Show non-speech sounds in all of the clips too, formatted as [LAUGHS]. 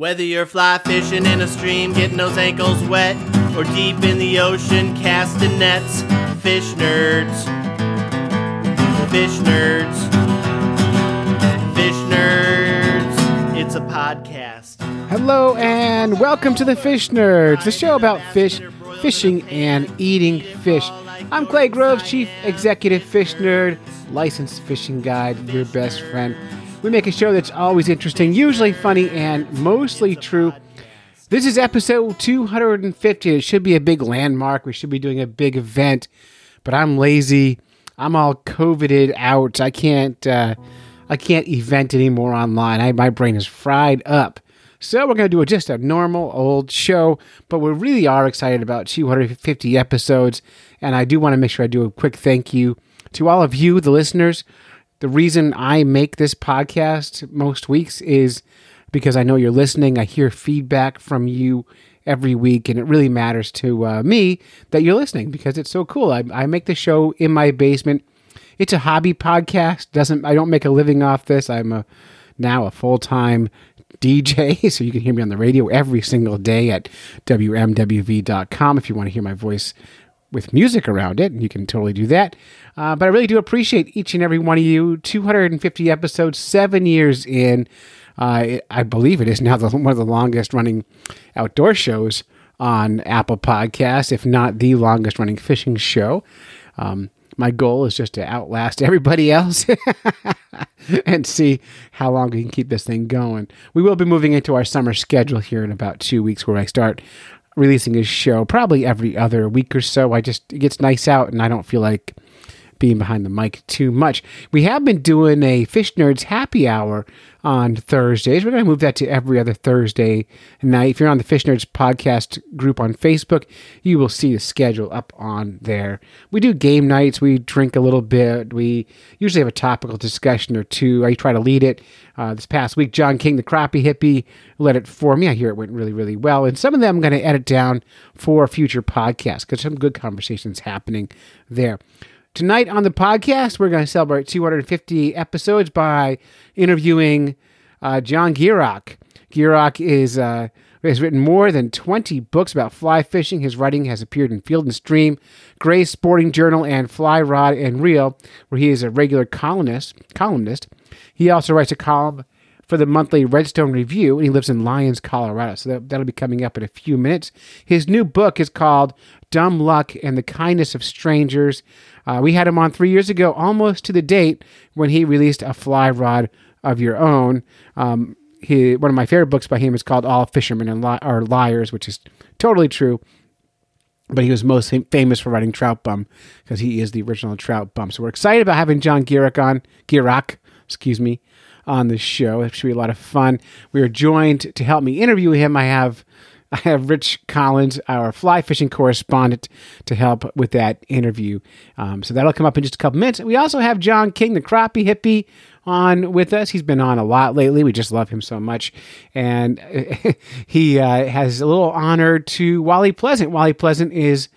Whether you're fly fishing in a stream, getting those ankles wet, or deep in the ocean casting nets, fish nerds. Fish nerds. Fish nerds. It's a podcast. Hello and welcome to the Fish Nerds, the show about fish, fishing, and eating fish. I'm Clay Groves, Chief Executive Fish Nerd, licensed fishing guide, your best friend. We make a show that's always interesting, usually funny, and mostly true. This is episode 250. It should be a big landmark. We should be doing a big event, but I'm lazy. I'm all coveted out. I can't. Uh, I can't event anymore online. I, my brain is fried up. So we're going to do just a normal old show, but we really are excited about 250 episodes. And I do want to make sure I do a quick thank you to all of you, the listeners. The reason I make this podcast most weeks is because I know you're listening. I hear feedback from you every week, and it really matters to uh, me that you're listening because it's so cool. I, I make the show in my basement. It's a hobby podcast. Doesn't I don't make a living off this. I'm a now a full time DJ, [LAUGHS] so you can hear me on the radio every single day at WMWV.com if you want to hear my voice with music around it, you can totally do that. Uh, but I really do appreciate each and every one of you. 250 episodes, seven years in. Uh, I believe it is now the, one of the longest running outdoor shows on Apple Podcasts, if not the longest running fishing show. Um, my goal is just to outlast [LAUGHS] everybody else [LAUGHS] and see how long we can keep this thing going. We will be moving into our summer schedule here in about two weeks where I start releasing a show probably every other week or so. I just, it gets nice out and I don't feel like being behind the mic too much. We have been doing a Fish Nerds happy hour on Thursdays. We're going to move that to every other Thursday night. If you're on the Fish Nerds podcast group on Facebook, you will see the schedule up on there. We do game nights. We drink a little bit. We usually have a topical discussion or two. I try to lead it. Uh, this past week, John King, the crappie hippie, led it for me. I hear it went really, really well. And some of them I'm going to edit down for future podcasts because some good conversations happening there. Tonight on the podcast, we're going to celebrate 250 episodes by interviewing uh, John Gierach. Gierach is uh, has written more than 20 books about fly fishing. His writing has appeared in Field and Stream, Gray's Sporting Journal, and Fly Rod and Reel, where he is a regular columnist. Columnist. He also writes a column for the monthly Redstone Review, and he lives in Lyons, Colorado. So that, that'll be coming up in a few minutes. His new book is called Dumb Luck and the Kindness of Strangers. Uh, we had him on three years ago, almost to the date when he released a fly rod of your own. Um, he, one of my favorite books by him is called All Fishermen are Liars, which is totally true. But he was most famous for writing Trout Bum because he is the original Trout Bum. So we're excited about having John Gierach on, Gierach, excuse me, on the show. It should be a lot of fun. We are joined to help me interview him. I have [LAUGHS] I have Rich Collins, our fly fishing correspondent, to help with that interview. Um, so that'll come up in just a couple minutes. We also have John King, the crappie hippie, on with us. He's been on a lot lately. We just love him so much. And [LAUGHS] he uh, has a little honor to Wally Pleasant. Wally Pleasant is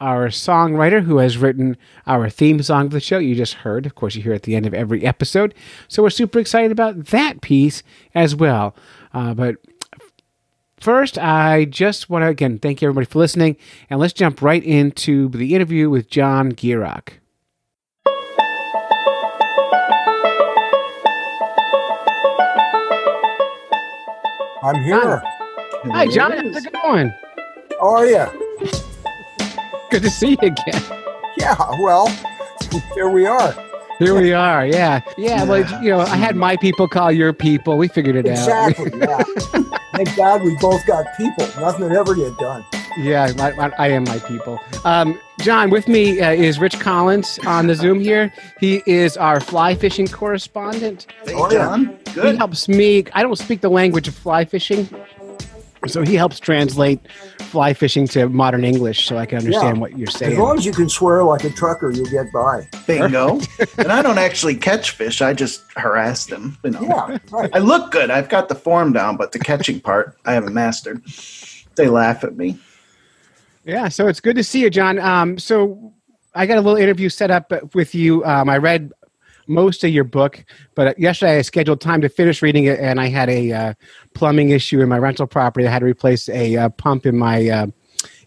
our songwriter who has written our theme song of the show you just heard. Of course, you hear at the end of every episode. So we're super excited about that piece as well. Uh, but First, I just want to again thank everybody for listening, and let's jump right into the interview with John Gierach. I'm here. Hi, John. How's it going? How are you? Good to see you again. Yeah, well, here we are. Here we are. Yeah. Yeah. Well, you know, I had my people call your people. We figured it exactly, out. Exactly. Yeah. [LAUGHS] Thank God we both got people. Nothing would ever get done. Yeah, I, I, I am my people. Um, John, with me uh, is Rich Collins on the Zoom here. He is our fly fishing correspondent. Hey, John. Good. He helps me. I don't speak the language of fly fishing, so he helps translate fly fishing to modern English so I can understand Yeah. what you're saying. As long as you can swear like a trucker, you'll get by. Bingo. [LAUGHS] and I don't actually catch fish. I just harass them. You know. Yeah, right. I look good. I've got the form down, but the catching part I haven't mastered. They laugh at me. Yeah, so it's good to see you, John. Um, so I got a little interview set up with you. Um, I read most of your book, but yesterday I scheduled time to finish reading it, and I had a uh, plumbing issue in my rental property. I had to replace a uh, pump in my uh,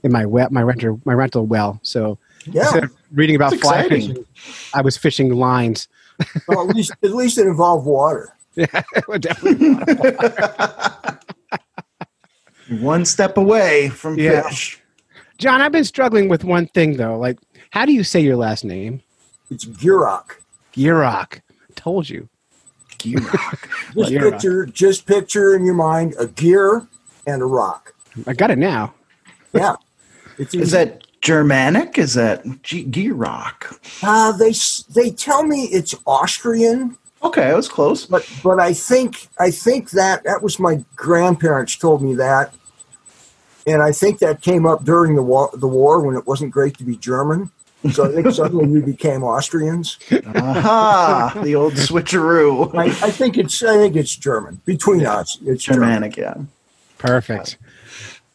in my well, my renter my rental well. So Yeah. instead of reading about fly fishing, I was fishing lines. [LAUGHS] Well, at least at least it involved water. [LAUGHS] Yeah, definitely. [LAUGHS] One step away from Yeah. fish. John, I've been struggling with one thing though. Like, how do you say your last name? It's Gurok. Gierok. Told you. Gearrock. [LAUGHS] Just Gurok. picture, just picture in your mind a gear and a rock. I got it now. Yeah. It's Is that Germanic? Is that G- Gearrock? Uh, they they tell me it's Austrian, Okay, I was close. but but I think I think that that was my grandparents told me that, and I think that came up during the war the war when it wasn't great to be German. So I think suddenly we became Austrians. Aha! the old switcheroo. I, I think it's I think it's German between us. It's German. Germanic, yeah. Perfect.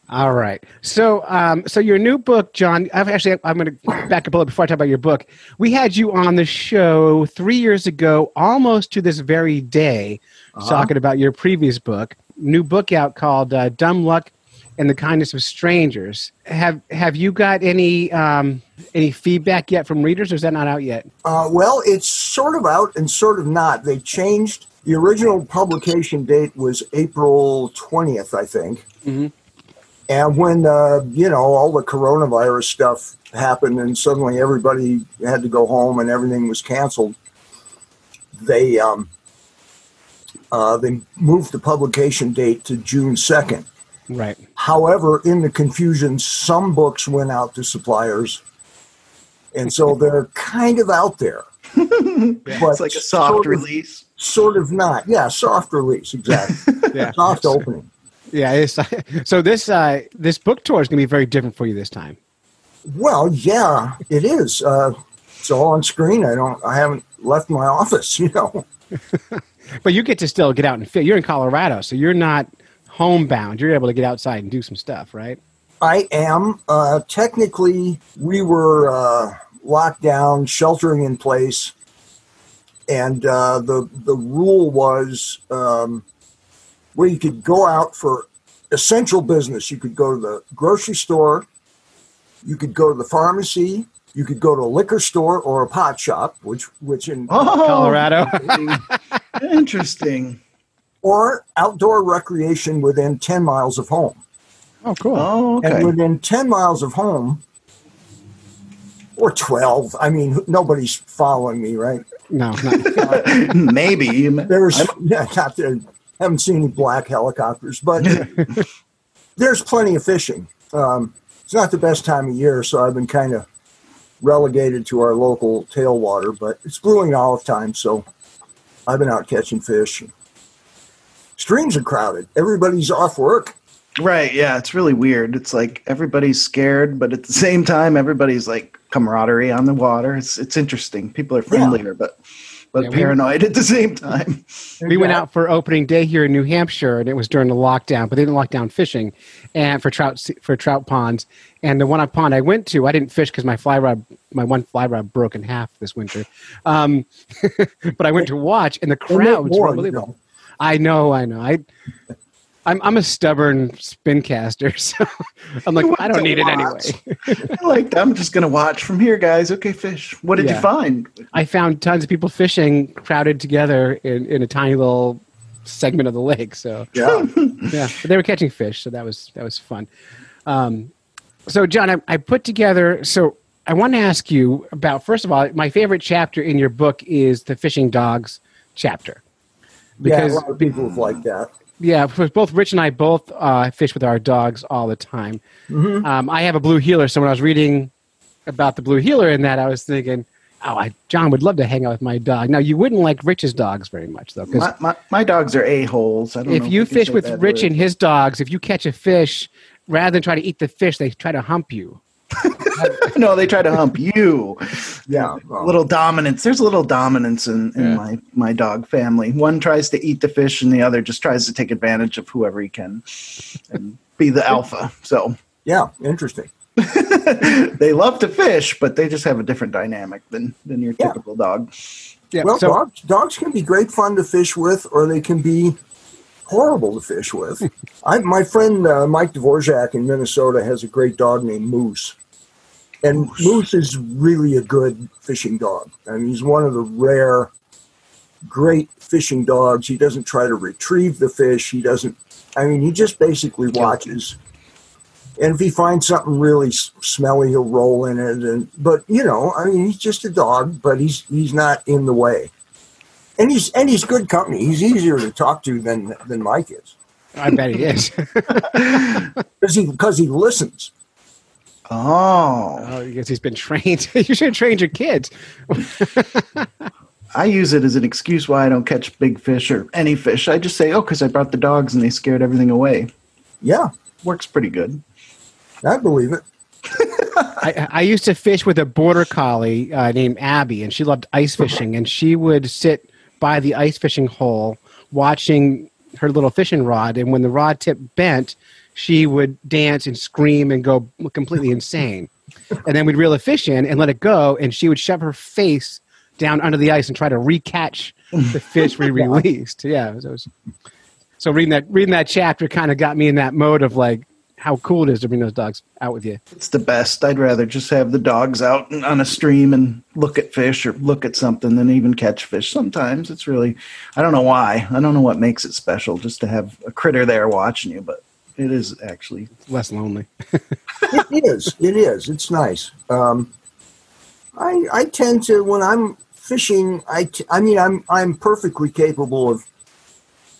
All right. So, um, so your new book, John. I've actually, I'm going to back up a little before I talk about your book. We had you on the show three years ago, almost to this very day, Uh-huh. talking about your previous book, new book out called uh, "Dumb Luck and the Kindness of Strangers." Have Have you got any um, any feedback yet from readers, or is that not out yet? Uh, well, it's sort of out and sort of not. They changed the original publication date was April twentieth, I think. Mhm. And when uh, you know all the coronavirus stuff happened, and suddenly everybody had to go home and everything was canceled, they um, uh, they moved the publication date to June second. Right. However, in the confusion, some books went out to suppliers, and so they're kind of out there. [LAUGHS] But It's like a soft sort of- release. Sort of not. Yeah, soft release, exactly. [LAUGHS] Yeah. soft opening. Yeah. It's, [LAUGHS] so this uh, this book tour is going to be very different for you this time. Well, yeah, it is. Uh, it's all on screen. I don't. I haven't left my office. You know. But you get to still get out and fit. You're in Colorado, so you're not homebound. You're able to get outside and do some stuff, right? I am. Uh, technically, we were uh, locked down, sheltering in place, and uh, the the rule was um, where you could go out for essential business. You could go to the grocery store, you could go to the pharmacy, you could go to a liquor store or a pot shop, which which in Oh, Colorado. [LAUGHS] interesting. or outdoor recreation within ten miles of home. Oh, cool. Oh, okay. And within 10 miles of home, or 12, I mean, nobody's following me, right? No, [LAUGHS] not, [LAUGHS] Maybe. There's, yeah, not there, haven't seen any black helicopters, but [LAUGHS] there's plenty of fishing. Um, it's not the best time of year, so I've been kind of relegated to our local tailwater, but it's blue wing olive time, so I've been out catching fish. Streams are crowded. Everybody's off work. Right, yeah, it's really weird. It's like everybody's scared, but at the [LAUGHS] same time, everybody's like camaraderie on the water. It's it's interesting. People are friendlier, but but Yeah, we- paranoid at the same time. [LAUGHS] we went out for opening day here in New Hampshire, and it was during the lockdown. But they didn't lock down fishing, and for trout for trout ponds. And the one pond I went to, I didn't fish because my fly rod, my one fly rod broke in half this winter. Um, [LAUGHS] but I went to watch, and the crowds were unbelievable. I know, I know. I, I'm I'm a stubborn spin caster, [LAUGHS] so I'm like I don't need to it anyway. I like I'm just gonna watch from here, guys. Okay, fish. What did Yeah. you find? I found tons of people fishing crowded together in, in a tiny little segment of the lake. So Yeah. [LAUGHS] yeah, but they were catching fish, so that was that was fun. Um, so John, I, I put together. So I want to ask you about first of all, my favorite chapter in your book is the fishing dogs chapter. yeah, a Because lot of people have liked that. Yeah, both Rich and I both uh, fish with our dogs all the time. Mhm. Um, I have a blue heeler, so when I was reading about the blue heeler in that, I was thinking, oh, I, John would love to hang out with my dog. Now, you wouldn't like Rich's dogs very much, though, because My, my, my dogs are a holes. I don't know if you fish with Rich word. and his dogs, if you catch a fish, rather than try to eat the fish, they try to hump you. [LAUGHS] no, they try to hump you. Yeah. A little dominance. There's a little dominance in, in Yeah. my my dog family. One tries to eat the fish, and the other just tries to take advantage of whoever he can and be the alpha. So Yeah, interesting. [LAUGHS] they love to fish, but they just have a different dynamic than than your Yeah. typical dog. Yeah. Well, so, dogs, dogs can be great fun to fish with, or they can be horrible to fish with. [LAUGHS] I, my friend uh, Mike Dvorak in Minnesota has a great dog named Moose. And Moose is really a good fishing dog. I mean, he's one of the rare, great fishing dogs. He doesn't try to retrieve the fish. He doesn't, I mean, he just basically watches. And if he finds something really smelly, he'll roll in it. And but you know, I mean, he's just a dog, but he's he's not in the way. And he's and he's good company. He's easier to talk to than than Mike is I bet he is. [LAUGHS] because he because he listens. Oh, oh, because he's been trained. [LAUGHS] you should have trained your kids. [LAUGHS] I use it as an excuse why I don't catch big fish or any fish. I just say, "Oh, because I brought the dogs and they scared everything away." Yeah, Works pretty good. I believe it. [LAUGHS] I, I used to fish with a border collie uh, named Abby, and she loved ice fishing. And she would sit by the ice fishing hole watching her little fishing rod. And when the rod tip bent, she would dance and scream and go completely insane. And then we'd reel a fish in and let it go, and she would shove her face down under the ice and try to recatch the fish we [LAUGHS] released. Yeah, so, was, so reading that reading that chapter kind of got me in that mode of like how cool it is to bring those dogs out with you. It's the best. I'd rather just have the dogs out on a stream and look at fish or look at something than even catch fish. Sometimes it's really, I don't know why. I don't know what makes it special just to have a critter there watching you, but it is actually. less lonely. [LAUGHS] it is. It is. It's nice. Um, I I tend to when I'm fishing. I t- I mean I'm I'm perfectly capable of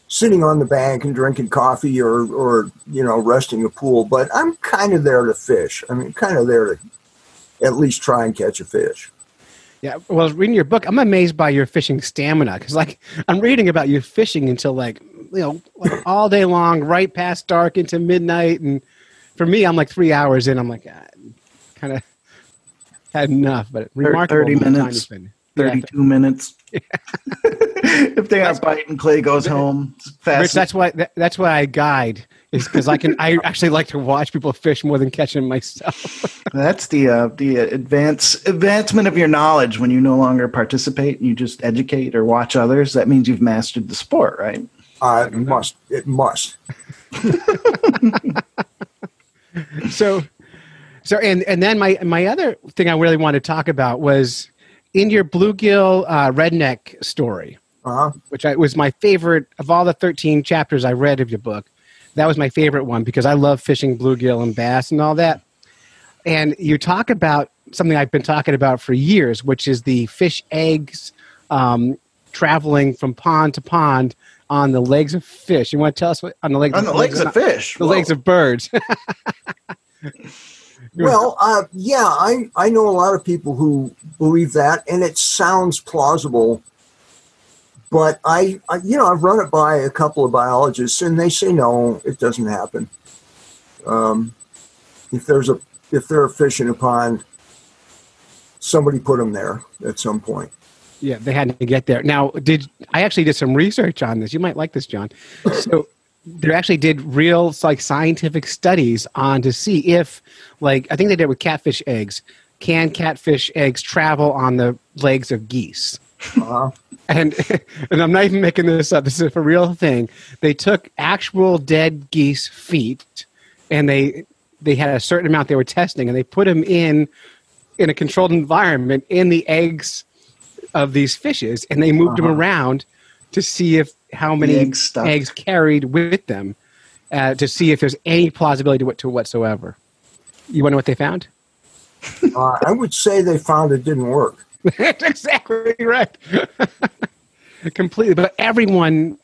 sitting on the bank and drinking coffee or or you know resting a pool. But I'm kind of there to fish. I mean, kind of there to at least try and catch a fish. Yeah. Well, reading your book, I'm amazed by your fishing stamina because, like, I'm reading about you fishing until like you know like all day long, right past dark into midnight, and for me, I'm like three hours in. I'm like, kind of had enough, but remarkable 30 amount of time you minutes. Yeah, 32 minutes. [LAUGHS] if they aren't biting, Clay goes home. Fast. Rich, that's why that, that's why I guide is because I can I [LAUGHS] actually like to watch people fish more than catch them myself. [LAUGHS] That's the uh, the advance advancement of your knowledge when you no longer participate and you just educate or watch others. That means you've mastered the sport, right? Uh, it must. It must. [LAUGHS] so so and and then my my other thing I really wanted to talk about was in your bluegill uh, redneck story, Uh-huh. which I, was my favorite of all the 13 chapters I read of your book. That was my favorite one because I love fishing bluegill and bass and all that. And you talk about something I've been talking about for years, which is the fish eggs um, traveling from pond to pond on the legs of fish. You want to tell us what on the legs On the legs of fish. the Whoa. legs of birds? [LAUGHS] Well, uh, yeah, I, I know a lot of people who believe that, and it sounds plausible. But I, I, you know, I've run it by a couple of biologists, and they say no, it doesn't happen. Um, if there's a if there are fish in a pond, somebody put them there at some point. Yeah, they had to get there. Now, did I actually did some research on this? You might like this, John. So, they actually did real like scientific studies on to see if, like, I think they did with catfish eggs. Can catfish eggs travel on the legs of geese? Uh, And [LAUGHS] and I'm not even making this up. This is a real thing. They took actual dead geese feet, and they they had a certain amount they were testing, and they put them in in a controlled environment in the eggs of these fishes, and they moved them Uh-huh. around to see if how many eggs eggs carried with them uh, to see if there's any plausibility to it to whatsoever. You want to know what they found? uh, I would say they found it didn't work. That's [LAUGHS] exactly right. [LAUGHS] Completely. But everyone,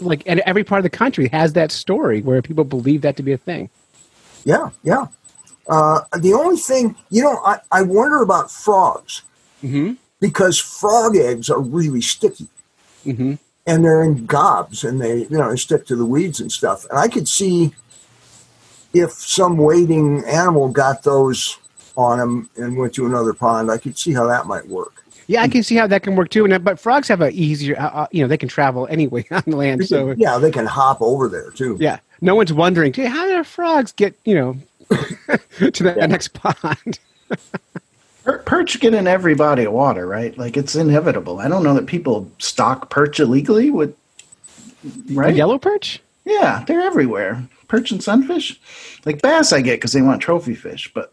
like, and every part of the country has that story where people believe that to be a thing. Yeah, yeah. Uh, the only thing, you know, I, I wonder about frogs Mm-hmm. Because frog eggs are really sticky. Mm-hmm. and they're in gobs and they you know they stick to the weeds and stuff and i could see if some wading animal got those on them and went to another pond i could see how that might work Yeah, I can see how that can work too. And but frogs have a easier, uh, uh, you know, they can travel anyway [LAUGHS] on land. So yeah they can hop over there too yeah, no one's wondering, gee, how do frogs get, you know, [LAUGHS] to the Yeah. next pond. [LAUGHS] Per- Perch get in every body of water, right? Like it's inevitable. I don't know that people stock perch illegally. With A right? yellow perch? Yeah, they're everywhere. Perch and sunfish, like bass, I get because they want trophy fish. But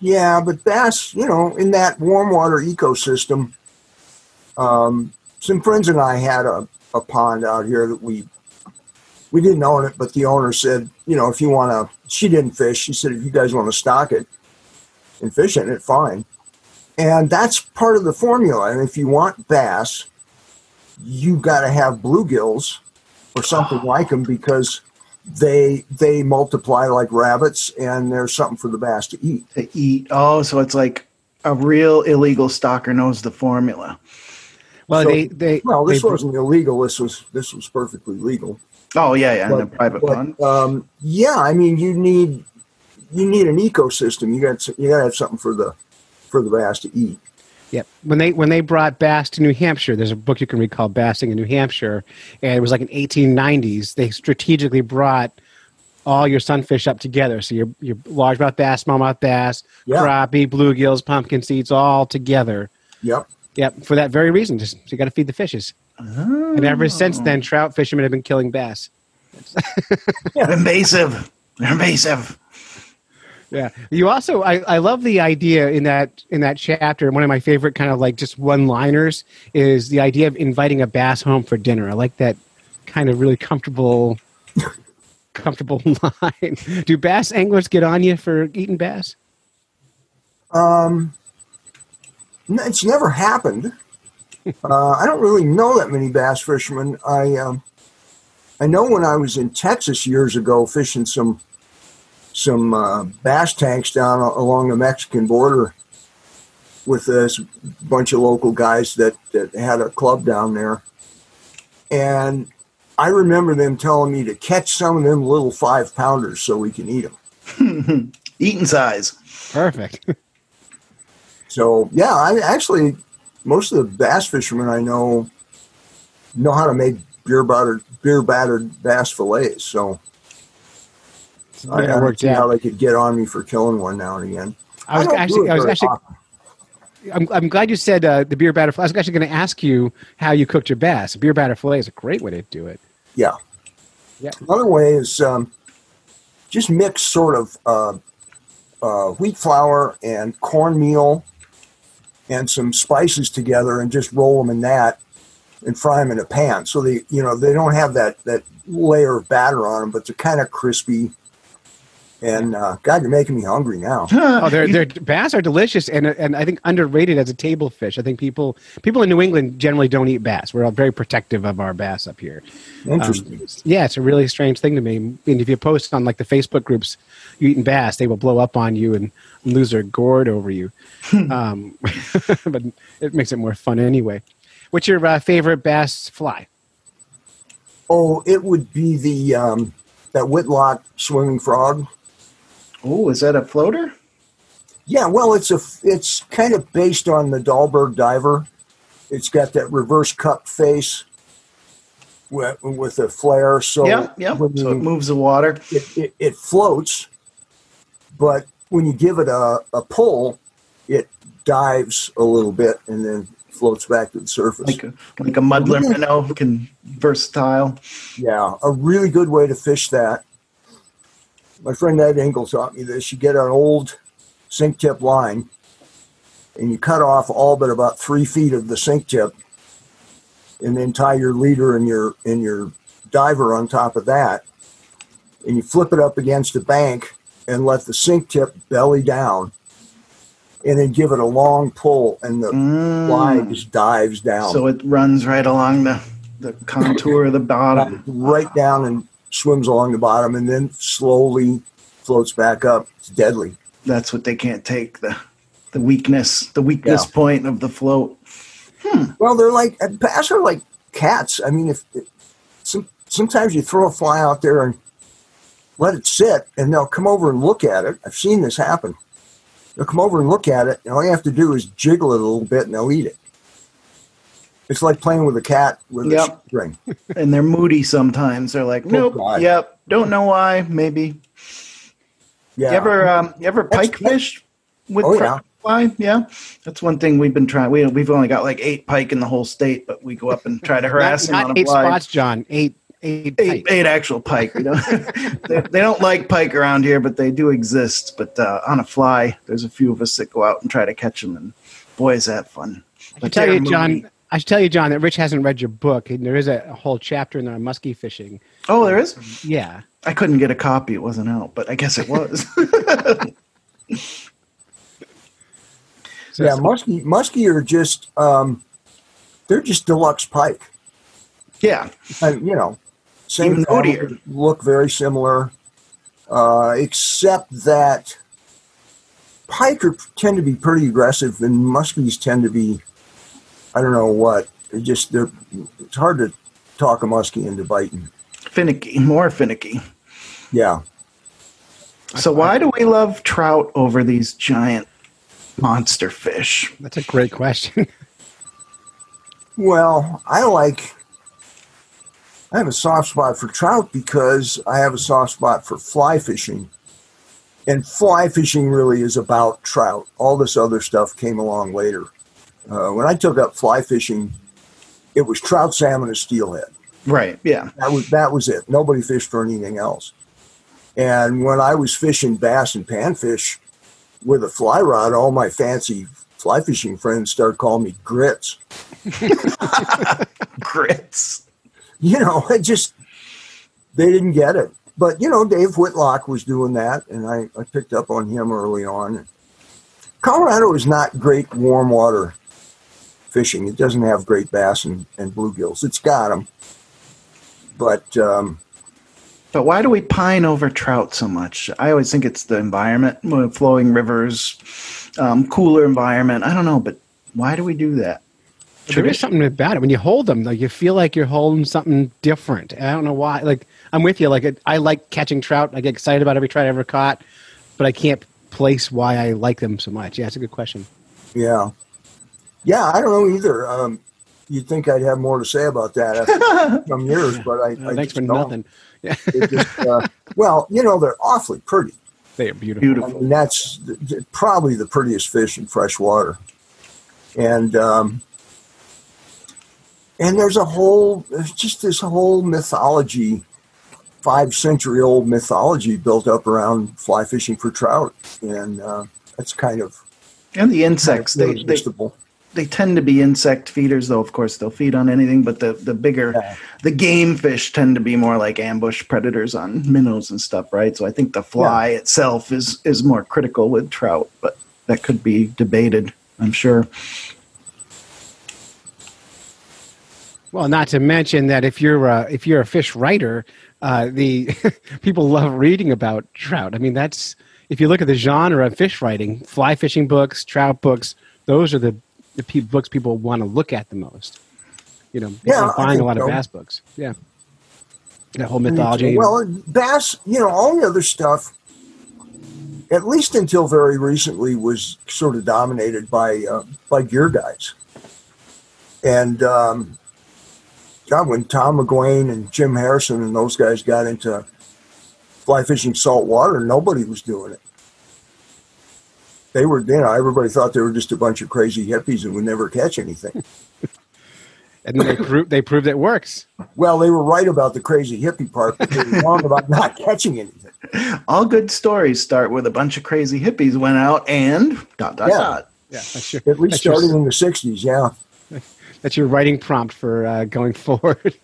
Yeah, but bass, you know, in that warm water ecosystem, um, some friends and I had a, a pond out here that we we didn't own it, but the owner said, you know, if you want to, she didn't fish. She said, if you guys want to stock it and fish in it, fine. And that's part of the formula. And if you want bass, you got to have bluegills or something like them because they they multiply like rabbits, and there's something for the bass to eat. to eat, oh, so it's like a real illegal stalker knows the formula. Well, So- they they Well, this they- wasn't illegal. This was this was perfectly legal. Oh yeah, yeah, in a But- private but, pond. Um, yeah, I mean, you need you need an ecosystem. You got you got to have something for the for the bass to eat. Yep. When they when they brought bass to New Hampshire, there's a book you can read called Bassing in New Hampshire, and it was like in 1890s. They strategically brought all your sunfish up together. So your your largemouth bass, smallmouth bass, Yeah. crappie, bluegills, pumpkin seeds, all together. Yep. Yep. For that very reason, just you got to feed the fishes. And ever since then, oh. trout fishermen have been killing bass. [LAUGHS] invasive. They're invasive. Yeah. You also I, I love the idea in that in that chapter, one of my favorite kind of like just one liners is the idea of inviting a bass home for dinner. I like that kind of really comfortable [LAUGHS] comfortable [LAUGHS] line. Do bass anglers get on you for eating bass? Um, it's never happened. [LAUGHS] uh, I don't really know that many bass fishermen. I um, I know when I was in Texas years ago fishing some some uh, bass tanks down along the Mexican border with this bunch of local guys that, that had a club down there, and I remember them telling me to catch some of them little five pounders so we can eat them. [LAUGHS] Eating size. Perfect. [LAUGHS] So yeah, I actually most of the bass fishermen I know know how to make beer battered beer battered bass fillets. So I, I don't see how they could get on me for killing one now and again. I was don't actually I was actually often. I'm, I'm glad you said uh, the beer batter. I was actually going to ask you how you cooked your bass. Beer batter fillet is a great way to do it. yeah. Yeah. Another way is um, just mix sort of uh, uh, wheat flour and cornmeal and some spices together and just roll them in that and fry them in a pan. So they, you know, they don't have that that layer of batter on them, but they're kind of crispy. And uh, God, you're making me hungry now. [LAUGHS] Oh, they're, they're [LAUGHS] bass are delicious and and I think underrated as a table fish. I think people people in New England generally don't eat bass. We're all very protective of our bass up here. Um, Interesting. yeah, it's a really strange thing to me. And if you post on like the Facebook groups, you eating bass, they will blow up on you and lose their gourd over you. [LAUGHS] um, but it makes it more fun anyway. What's your uh, favorite bass fly? oh, it would be the um, that Whitlock swimming frog. Oh, is that a floater? Yeah, well, it's a it's kind of based on the Dahlberg diver. It's got that reverse cup face with, with a flare, so yeah, yeah. when So it moves the water. it, it, it floats, but when you give it a, a pull, it dives a little bit and then floats back to the surface. Like a, like a Muddler minnow can versatile. Yeah, a really good way to fish that. My friend Ed Engle taught me this. You get an old sink tip line and you cut off all but about three feet of the sink tip and then tie your leader and your and your diver on top of that. And you flip it up against a bank and let the sink tip belly down and then give it a long pull and the Mm. just dives down. So it runs right along the, the contour of the bottom. right down and swims along the bottom and then slowly floats back up. It's deadly. That's what they can't take the the weakness, the weakness Yeah. point of the float. Hmm. Well, they're like bass are like cats. I mean, if, if some, sometimes you throw a fly out there and let it sit, and they'll come over and look at it. I've seen this happen. They'll come over and look at it, and all you have to do is jiggle it a little bit, and they'll eat it. It's like playing with a cat with Yep. a string. [LAUGHS] And they're moody sometimes. They're like, nope, God. yep, don't know why, maybe. Yeah. You ever um, you ever That's- pike fish with Oh, trout fly? Yeah, that's one thing we've been trying. We we've only got like eight pike in the whole state, but we go up and try to harass not, them on not a eight fly. spots, John. Eight, eight, Eight, pike. eight actual pike. You know, [LAUGHS] they, they don't like pike around here, but they do exist. But uh, on a fly, there's a few of us that go out and try to catch them, and boy, is that fun! I But tell you, John. Moody. I should tell you, John, that Rich hasn't read your book, and there is a, a whole chapter in there on muskie fishing. Oh, there is. Yeah, I couldn't get a copy; it wasn't out, but I guess it was. so [LAUGHS] [LAUGHS] yeah, muskie muskie are just um, they're just deluxe pike. yeah, and you know, same Even family, look very similar, uh, except that pike are, tend to be pretty aggressive, and muskies tend to be, I don't know what. They're just they're. It's hard to talk a muskie into biting. finicky, more finicky. Yeah, So why do we love trout over these giant monster fish? that's a great question. [LAUGHS] Well, I like. I have a soft spot for trout because I have a soft spot for fly fishing. And fly fishing really is about trout. All this other stuff came along later. Uh, when I took up fly fishing, it was trout, salmon, and steelhead. Right. Yeah. That was that was it. Nobody fished for anything else. And when I was fishing bass and panfish with a fly rod, all my fancy fly fishing friends started calling me grits. [LAUGHS] Grits. you know, it just they didn't get it. But you know, Dave Whitlock was doing that, and I, I picked up on him early on. Colorado is not great warm water fishing. It doesn't have great bass and, and bluegills. It's got them, but um, But why do we pine over trout so much? I always think it's the environment, flowing rivers, um, cooler environment. I don't know, but why do we do that? there is something about it when you hold them. Like you feel like you're holding something different. I don't know why. Like I'm with you. Like I like catching trout. I get excited about every trout I ever caught, but I can't place why I like them so much. Yeah, it's a good question. yeah, yeah, I don't know either. Um, you'd think I'd have more to say about that after [LAUGHS] some years, but I, Uh, I thanks just for don't. nothing. Yeah, It just, uh, well, you know, they're awfully pretty. they are beautiful. I mean, that's th- th- probably the prettiest fish in fresh water. And um, and there's a whole, there's just this whole mythology, five century old mythology built up around fly fishing for trout, and uh, that's kind of And the insects, they, they, irresistible. They tend to be insect feeders, though, of course, they'll feed on anything, but the, the bigger, Yeah. the game fish tend to be more like ambush predators on minnows and stuff, right? So I think the fly itself is, is more critical with trout, but that could be debated, I'm sure. Well, not to mention that if you're a, if you're a fish writer, uh, the [LAUGHS] people love reading about trout. I mean, that's if you look at the genre of fish writing, fly fishing books, trout books. Those are the the pe- books people want to look at the most. You know, people Yeah, are I buying a lot of bass books. Yeah, that whole mythology. Well, bass, you know, all the other stuff, at least until very recently, was sort of dominated by uh, by gear guys. And um, God, when Tom McGuane and Jim Harrison and those guys got into fly fishing saltwater, nobody was doing it. They were, you know, everybody thought they were just a bunch of crazy hippies and would never catch anything. [LAUGHS] and then they prove they proved it works. well, they were right about the crazy hippie part, but they were wrong about not [LAUGHS] catching anything. All good stories start with a bunch of crazy hippies went out and dot, dot, Yeah. dot. Yeah, that's your, At least starting in the '60s, yeah. [LAUGHS] that's your writing prompt for uh, going forward.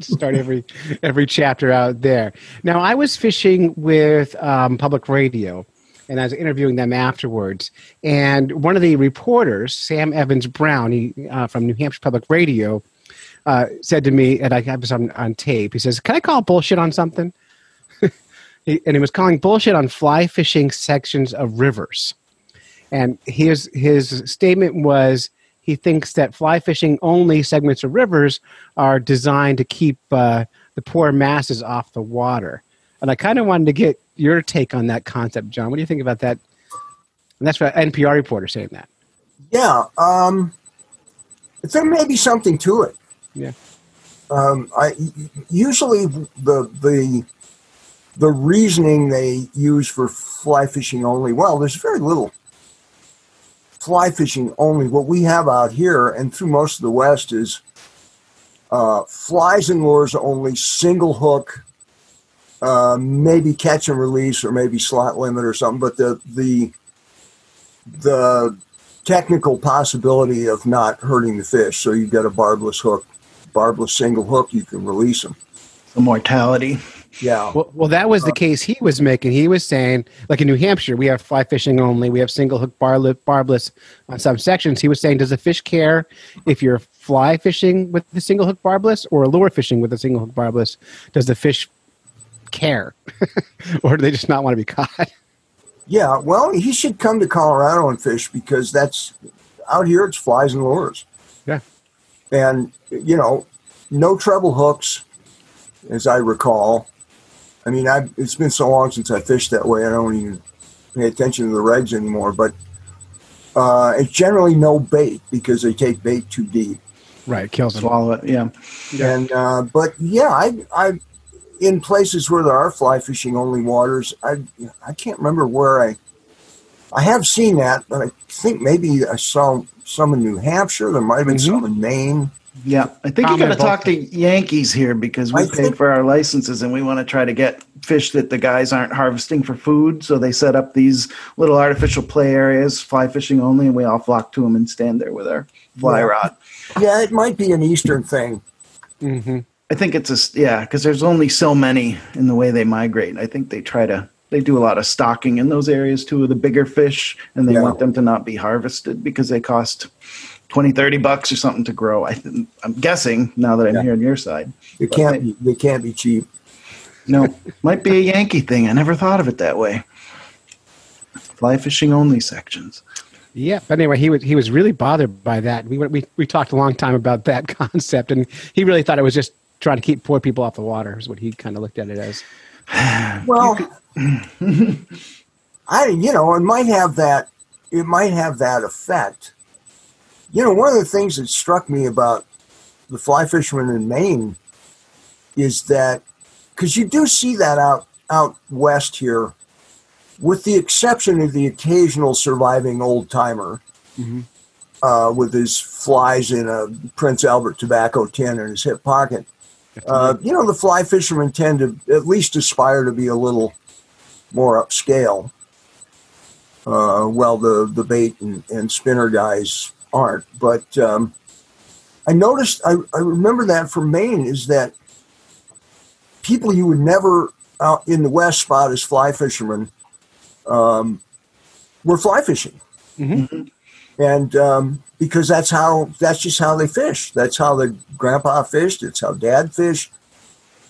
Start every every chapter out there. Now, I was fishing with um, public radio, and I was interviewing them afterwards. And one of the reporters, Sam Evans Brown, he, uh, from New Hampshire Public Radio, uh, said to me, and I have this on, on tape. He says, "Can I call bullshit on something?" [LAUGHS] and he was calling bullshit on fly fishing sections of rivers. And his his statement was he thinks that fly fishing only segments of rivers are designed to keep uh, the poor masses off the water. And I kind of wanted to get your take on that concept, John. What do you think about that? And that's what NPR reporter saying that. Yeah, um, there may be something to it. Yeah. Um, I usually the the the reasoning they use for fly fishing only, well, there's very little fly fishing only. What we have out here and through most of the West is uh, flies and lures only, single hook, uh, maybe catch and release, or maybe slot limit or something. But the the the technical possibility of not hurting the fish, so you've got a barbless hook, barbless single hook, you can release them. The mortality. Yeah. Well, well, that was the case he was making. He was saying, like in New Hampshire, we have fly fishing only. We have single hook barbless, barbless on some sections. He was saying, does a fish care if you're fly fishing with the single hook barbless or lure fishing with a single hook barbless? Does the fish care, [LAUGHS] or do they just not want to be caught? Yeah, well, he should come to Colorado and fish because that's out here. It's flies and lures. Yeah. and you know, no treble hooks, as I recall. I mean, I it's been so long since I fished that way. I don't even pay attention to the regs anymore. But uh, it's generally no bait because they take bait too deep. Right, kills them. Swallow it. Yeah. And uh, but yeah, I I in places where there are fly fishing only waters, I I can't remember where I I have seen that, but I think maybe I saw some in New Hampshire. There might have been Mhm. some in Maine. Yeah, I think you Common got to talk to Yankees here because we I pay think- for our licenses and we want to try to get fish that the guys aren't harvesting for food. So they set up these little artificial play areas, fly fishing only, and we all flock to them and stand there with our fly Yeah. rod. Yeah, it might be an Eastern thing. hmm I think it's a yeah because there's only so many in the way they migrate. I think they try to they do a lot of stocking in those areas too of the bigger fish, and they Yeah. want them to not be harvested because they cost 20, 30 bucks or something to grow. I th- I'm guessing now that I'm Yeah. here on your side. They can't be, they can't be cheap. No, might be a Yankee thing. I never thought of it that way. Fly fishing only sections. Yeah. But anyway, he was he was really bothered by that. We went- we we talked a long time about that [LAUGHS] concept, and he really thought it was just trying to keep poor people off the water. Is what he kind of looked at it as. [SIGHS] Well, I you know it might have that it might have that effect. You know, one of the things that struck me about the fly fishermen in Maine is that because you do see that out out west here, with the exception of the occasional surviving old timer Mhm. uh, with his flies in a Prince Albert tobacco tin in his hip pocket. Uh, you know, the fly fishermen tend to at least aspire to be a little more upscale. Uh, well, the, the bait and, and spinner guys aren't. But um, I noticed, I, I remember that from Maine, is that people you would never out in the West spot as fly fishermen um, were fly fishing. Mhm. And um, because that's how, that's just how they fish. That's how the grandpa fished. It's how dad fished.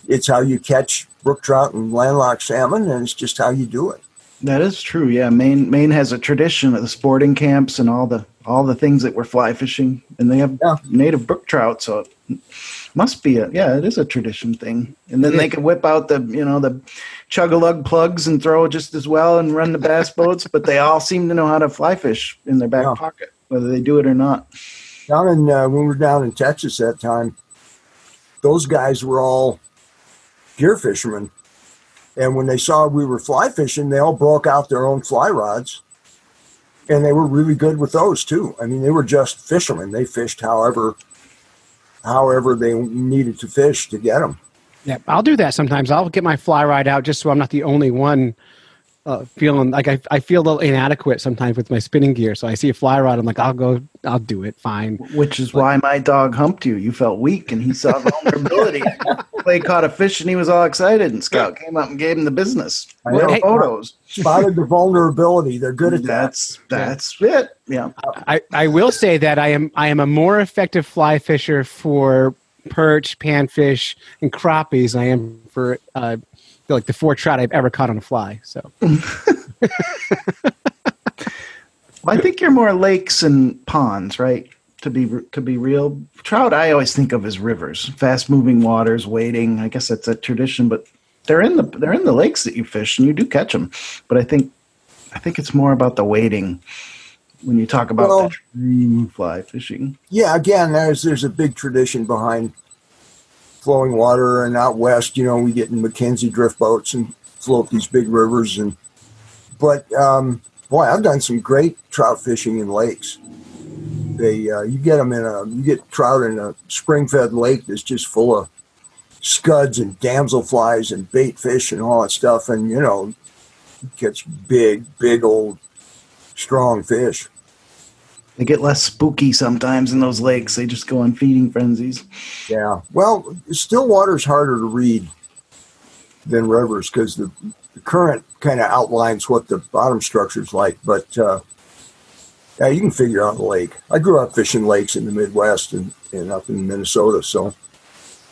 It's how you catch brook trout and landlocked salmon, and it's just how you do it. That is true. Yeah, Maine Maine has a tradition of the sporting camps and all the all the things that we're fly fishing, and they have Yeah. native brook trout. So it must be a yeah, it is a tradition thing. And then they can whip out the you know the chug a lug plugs and throw just as well and run the bass boats, but they all seem to know how to fly fish in their back Yeah. pocket, whether they do it or not. Down in uh, when we were down in Texas that time, those guys were all gear fishermen, and when they saw we were fly fishing, they all broke out their own fly rods, and they were really good with those too. I mean, they were just fishermen. They fished however, however they needed to fish to get them. Yeah, I'll do that sometimes. I'll get my fly ride out just so I'm not the only one uh, feeling like I, I feel a little inadequate sometimes with my spinning gear. So I see a fly rod, I'm like, I'll go, I'll do it. Fine. Which is why my dog humped you. You felt weak, and he saw vulnerability. [LAUGHS] Clay caught a fish, and he was all excited. And Scout came up and gave him the business. I With know. the photos. Spotted the vulnerability. They're good at that. That's that's it. Yeah. I, I will say that I am I am a more effective fly fisher for perch, panfish, and crappies than I am for uh, like the four trout I've ever caught on a fly. So [LAUGHS] I think you're more lakes and ponds, right? To be to be real, trout I always think of as rivers, fast moving waters, wading. I guess that's a tradition, but they're in the they're in the lakes that you fish, and you do catch them. But I think I think it's more about the wading when you talk about Well- true fly fishing. yeah, again, there's there's a big tradition behind flowing water, and out west, you know, we get in McKenzie drift boats and float these big rivers and but um, boy, I've done some great trout fishing in lakes. They uh, you get them in a you get trout in a spring fed lake that's just full of scuds and damselflies and bait fish and all that stuff, and you know catch big, big old strong fish. They get less spooky sometimes in those lakes. They just go on feeding frenzies. Yeah. Well, still water's harder to read than rivers because the, the current kind of outlines what the bottom structure's like. But uh, yeah, you can figure out a lake. I grew up fishing lakes in the Midwest and, and up in Minnesota, so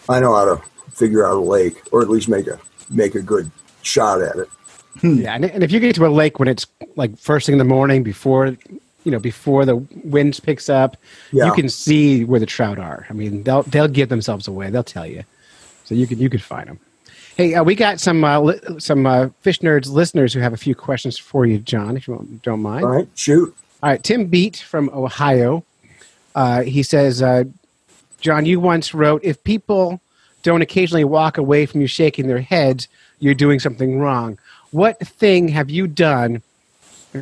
I know how to figure out a lake, or at least make a make a good shot at it. Yeah, and, and if you get to a lake when it's like first thing in the morning before you know before the wind picks up, Yeah. you can see where the trout are. I mean, they'll they'll give themselves away. They'll tell you, so you could you could find them. Hey, uh, we got some uh, li- some uh, fish nerds listeners who have a few questions for you, John, if you won't- don't mind. All right, shoot. All right, Tim Beat from Ohio. Uh, he says, uh, John, you once wrote, if people don't occasionally walk away from you shaking their heads, you're doing something wrong. What thing have you done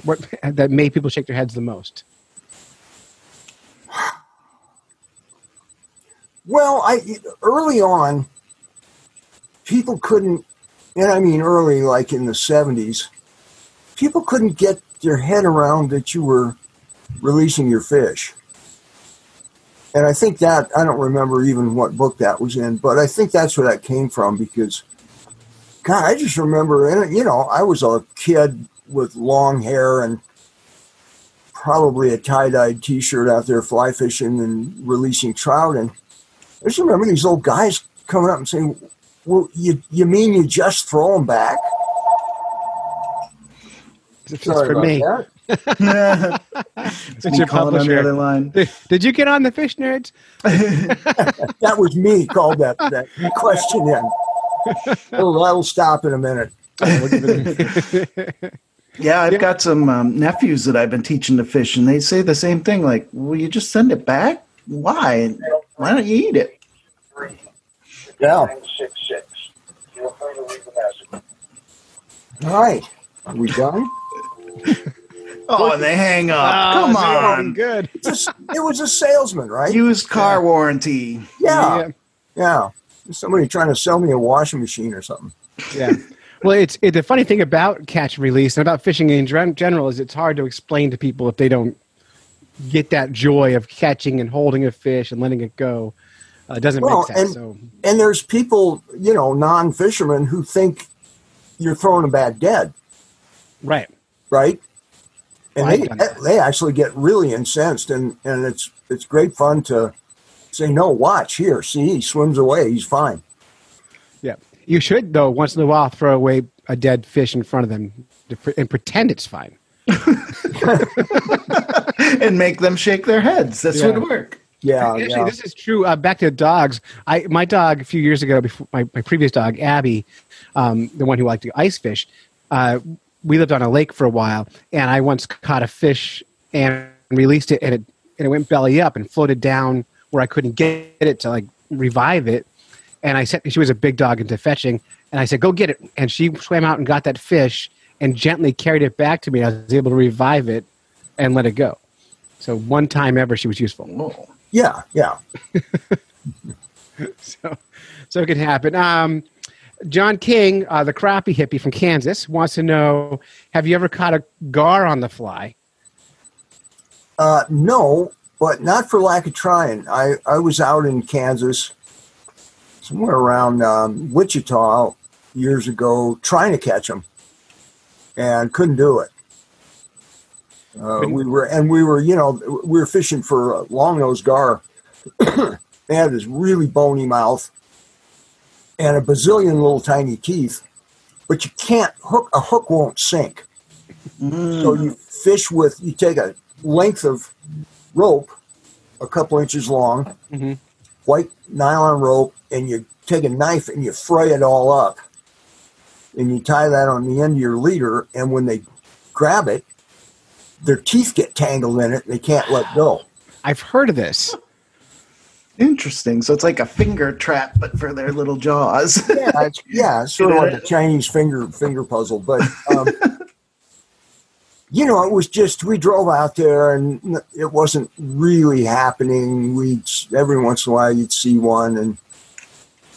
what, [LAUGHS] that made people shake their heads the most? Well, I early on, people couldn't, and I mean early, like in the seventies, people couldn't get their head around that you were releasing your fish. And I think that I don't remember even what book that was in, but I think that's where that came from because, God, I just remember, you know, I was a kid with long hair and probably a tie-dyed T-shirt out there fly fishing and releasing trout, and I just remember these old guys coming up and saying, "Well, you you mean you just throw them back?" It's Sorry for about me. that. It's your calling on the publisher. other line. Did, did you get on the fish nerds? [LAUGHS] That was me called that that question in. That'll, that'll stop in a minute. [LAUGHS] Yeah, I've Yeah. got some um, nephews that I've been teaching to fish, and they say the same thing. Like, "Will you just send it back? Why? Why don't you eat it?" Yeah. 966. Feel free to leave a message. All right. Are we done? [LAUGHS] Oh, and they hang up. Come on, Good. It was a salesman, right? used car warranty. yeah. Yeah. Somebody trying to sell me a washing machine or something. yeah. Well, it's it, the funny thing about catch and release and about fishing in gen- is it's hard to explain to people if they don't get that joy of catching and holding a fish and letting it go. Uh, doesn't Well, make sense. and- so And there's people, you know, non fishermen who think you're throwing a bad dead, right. right? And Well, they, I've done that. they actually get really incensed, and, and it's it's great fun to say, no, watch here, see, he swims away, he's fine. Yeah. You should though once in a while throw away a dead fish in front of them and pretend it's fine. [LAUGHS] and make them shake their heads. This Yeah. would work. Yeah, Actually, yeah. this is true. Uh, back to dogs. I my dog a few years ago, before my, my previous dog Abby, um, the one who liked to ice fish. Uh, we lived on a lake for a while, and I once caught a fish and released it, and it and it went belly up and floated down where I couldn't get it to like revive it. And I said she was a big dog into fetching, and I said, "Go get it." And she swam out and got that fish and gently carried it back to me. I was able to revive it and let it go. So one time ever, she was useful. Oh. Yeah, yeah. [LAUGHS] so, so it can happen. Um, John King, uh, the crappie hippie from Kansas, wants to know: Have you ever caught a gar on the fly? Uh, no, but not for lack of trying. I, I was out in Kansas, somewhere around um, Wichita years ago, trying to catch them, and couldn't do it. Uh, we were, and we were, you know, we were fishing for a long nosed gar. [CLEARS THROAT] they had this really bony mouth and a bazillion little tiny teeth, but you can't hook. A hook won't sink. So you fish with you take a length of rope, a couple inches long, Mhm. white nylon rope, and you take a knife and you fray it all up, and you tie that on the end of your leader. And when they grab it, their teeth get tangled in it. and They can't let go. I've heard of this. Interesting. So it's like a finger trap, but for their little jaws. yeah, it's, yeah, it's sort of like a [LAUGHS] Chinese finger finger puzzle. But um, [LAUGHS] you know, it was just we drove out there and it wasn't really happening. We every once in a while you'd see one and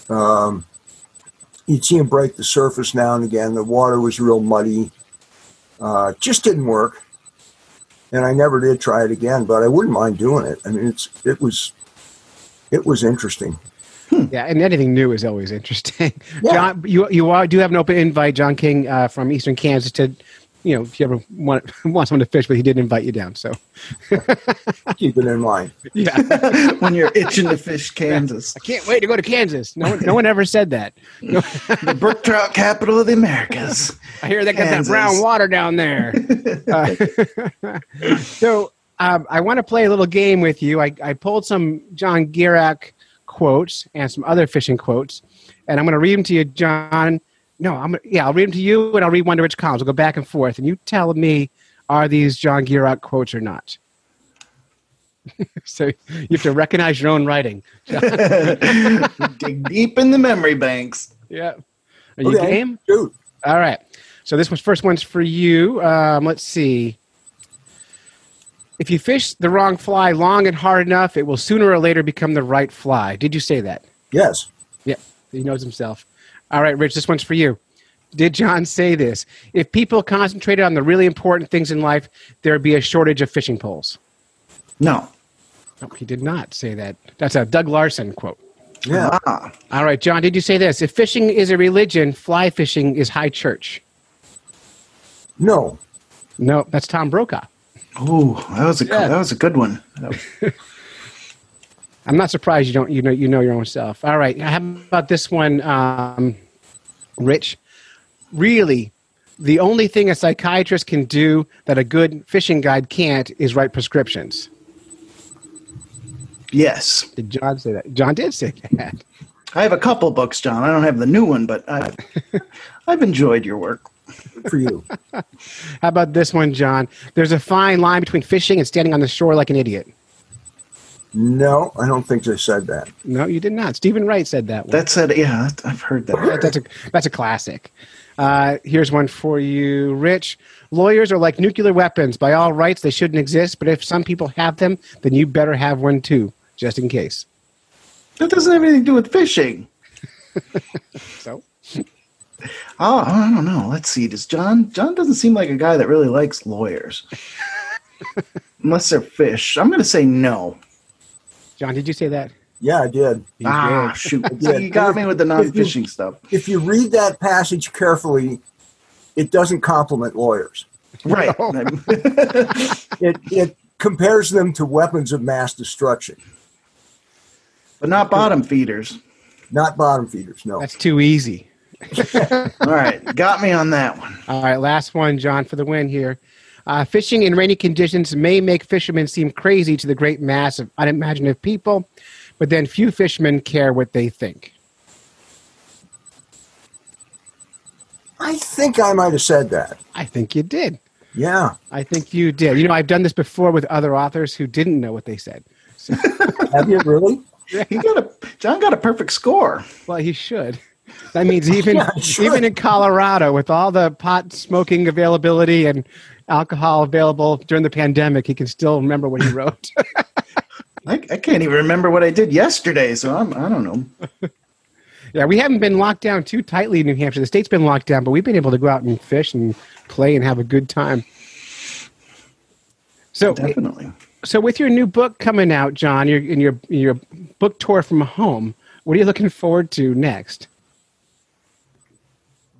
um, you'd see them break the surface now and again. The water was real muddy. Uh, just didn't work, and I never did try it again. But I wouldn't mind doing it. I mean, it's it was it was interesting. Yeah, and anything new is always interesting. Yeah. John, you you are, do have an open invite, John King uh, from Eastern Kansas, to you know if you ever want [LAUGHS] want someone to fish, but he didn't invite you down. So [LAUGHS] Keep it in mind. [LAUGHS] yeah, when you're itching to fish Kansas, I can't wait to go to Kansas. No one, no one ever said that. No, the brook trout capital of the Americas. I hear they got that brown water down there. Uh, so um, I want to play a little game with you. I, I pulled some John Gierach quotes and some other fishing quotes, and I'm going to read them to you, John. No, I'm yeah, I'll read them to you, and I'll read one to Rich Collins. We'll go back and forth, and you tell me are these John Gierach quotes or not. [LAUGHS] so you have to recognize your own writing. [LAUGHS] Dig deep in the memory banks. Yeah. Are you Okay. game? Shoot. All right. So this was first one's for you. Um, let's see. If you fish the wrong fly long and hard enough, it will sooner or later become the right fly. Did you say that? Yes. Yep. He knows himself. All right, Rich, this one's for you. Did John say this? If people concentrated on the really important things in life, there would be a shortage of fishing poles. No. No, he did not say that. That's a Doug Larson quote. Yeah. Ah, All right, John, did you say this? If fishing is a religion, fly fishing is high church. No. No, that's Tom Brokaw. oh, that was a Yeah. that was a good one. [LAUGHS] I'm not surprised you don't you know you know your own self. All right, how about this one, um, Rich? Really, the only thing a psychiatrist can do that a good fishing guide can't is write prescriptions. Yes, Did John say that? John did say that. I have a couple books, John. I don't have the new one, but I've [LAUGHS] I've enjoyed your work. For you. [LAUGHS] How about this one, John? There's a fine line between fishing and standing on the shore like an idiot. No, I don't think they said that. No, you did not. Steven Wright said that one. That said, yeah, I've heard that. That- that's a that's a classic. Uh, here's one for you, Rich. Lawyers are like nuclear weapons. By all rights, they shouldn't exist. But if some people have them, then you better have one too, just in case. That doesn't have anything to do with fishing. [LAUGHS] So Oh, I don't know. Let's see. Does John? John doesn't seem like a guy that really likes lawyers, [LAUGHS] unless they're fish. I'm going to say no. John, did you say that? Yeah, I did. You ah, did. [LAUGHS] shoot! [LAUGHS] did. you got me with the non-fishing stuff. If you read that passage carefully, it doesn't compliment lawyers. Right. [LAUGHS] It it compares them to weapons of mass destruction, but not bottom feeders. not bottom feeders. No. That's too easy. All right, got me on that one. All right, last one, John, for the win here. Uh, fishing in rainy conditions may make fishermen seem crazy to the great mass of unimaginative people, but then few fishermen care what they think. I think I might have said that. I think you did. Yeah. I think you did. You know, I've done this before with other authors who didn't know what they said. [LAUGHS] Have you really? [LAUGHS] Yeah. He got a John got a perfect score. Well, he should. That means [LAUGHS] even he even in Colorado, with all the pot smoking availability and alcohol available during the pandemic, he can still remember what he wrote. [LAUGHS] I, I can't even remember what I did yesterday, so I'm I don't know. yeah, we haven't been locked down too tightly in New Hampshire. The state's been locked down, but we've been able to go out and fish and play and have a good time. So, Definitely. so with your new book coming out, John, your in your your book tour from home, what are you looking forward to next?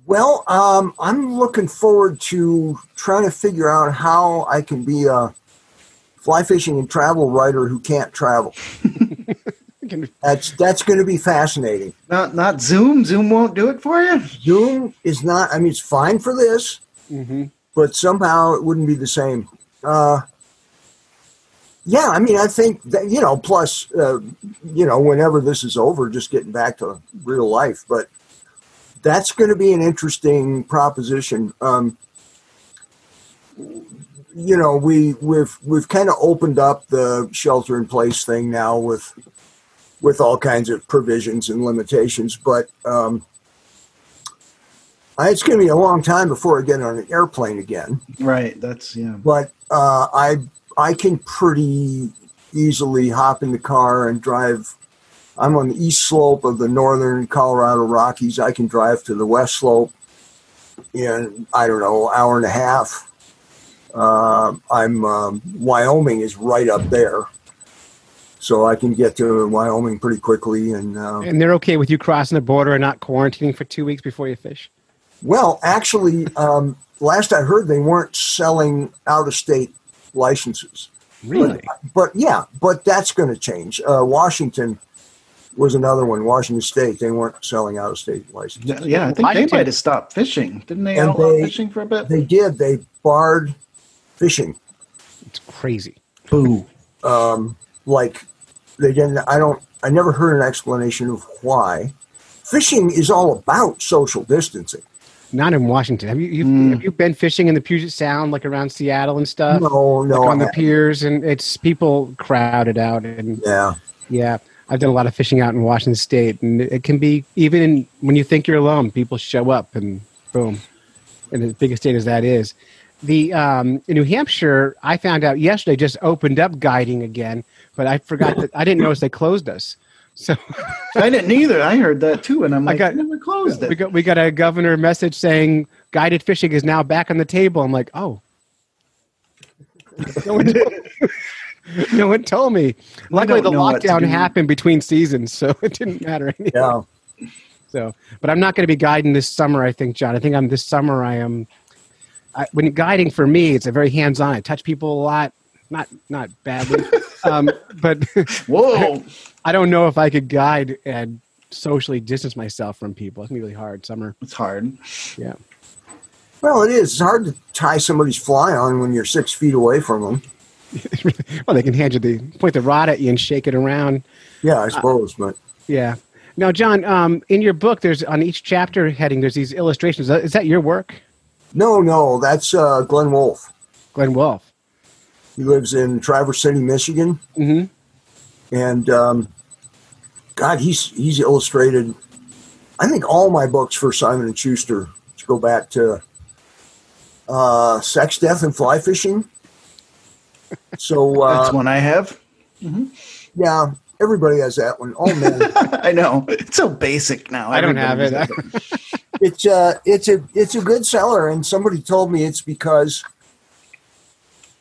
Well, um, I'm looking forward to trying to figure out how I can be a fly fishing and travel writer who can't travel. [LAUGHS] That's that's going to be fascinating. Not not Zoom. Zoom won't do it for you. Zoom is not. I mean, it's fine for this, hmm but somehow it wouldn't be the same. Uh, yeah, I mean, I think that you know. Plus, uh, you know, whenever this is over, just getting back to real life. But that's going to be an interesting proposition. Um, you know, we we've we've kind of opened up the shelter in place thing now with with all kinds of provisions and limitations. But um, it's going to be a long time before I get on an airplane again. Right. That's yeah. But uh, I I can pretty easily hop in the car and drive. I'm on the east slope of the northern Colorado Rockies. I can drive to the west slope in I don't know hour and a half. Uh, I'm um, Wyoming is right up there, so I can get to Wyoming pretty quickly. And uh, And they're okay with you crossing the border and not quarantining for two weeks before you fish. well, actually, um, last I heard, they weren't selling out of state licenses. Really? But yeah, but that's going to change. Uh, Washington was another one. Washington State, they weren't selling out of state licenses. Yeah, yeah, I think they did you- might have stopped fishing. Didn't they And outlaw they- fishing for a bit? They did. They barred fishing. It's crazy. Boo. Um, like they didn't. I don't. I never heard an explanation of why. Fishing is all about social distancing. Not in Washington. Have you you Mm. have you been fishing in the Puget Sound, like around Seattle and stuff? No, no. like on the I- piers, and it's people crowded out. And yeah, yeah, I've done a lot of fishing out in Washington State, and it can be even in, when you think you're alone, people show up, and boom. And as big a state as that is, the um, in New Hampshire, I found out yesterday just opened up guiding again, but I forgot that I didn't notice they closed us. So I didn't either. I heard that too, and I'm I like, got- I never closed we it. got we got a governor message saying guided fishing is now back on the table. I'm like, oh. [LAUGHS] No one, told, no one told me. Luckily, the don't know what to lockdown happened between seasons, so [LAUGHS] it didn't matter. Anyhow. yeah. So, but I'm not going to be guiding this summer. I think, John. I think I'm this summer. I am. I, when guiding for me, it's a very hands-on. I touch people a lot, not not badly, [LAUGHS] um, but [LAUGHS] Whoa. I don't know if I could guide and socially distance myself from people. It's gonna be really hard summer. It's hard. Yeah. Well, it is. It's hard to tie somebody's fly on when you're six feet away from them. [LAUGHS] well, they can hand you the point the rod at you and shake it around. Yeah, I suppose. but Yeah. Now, John, um, in your book, there's on each chapter heading, there's these illustrations. Is that your work, no, no, that's uh, Glenn Wolff. Glenn Wolff? He lives in Traverse City, Michigan, hmm and um, God, he's he's illustrated. I think all my books for Simon and Schuster, to go back to uh, Sex, Death, and Fly Fishing. So That's uh, one I have. yeah, everybody has that one. All men. [LAUGHS] I know. It's so basic now. I don't have it. Everybody does [LAUGHS] it's uh it's a it's a good seller and somebody told me it's because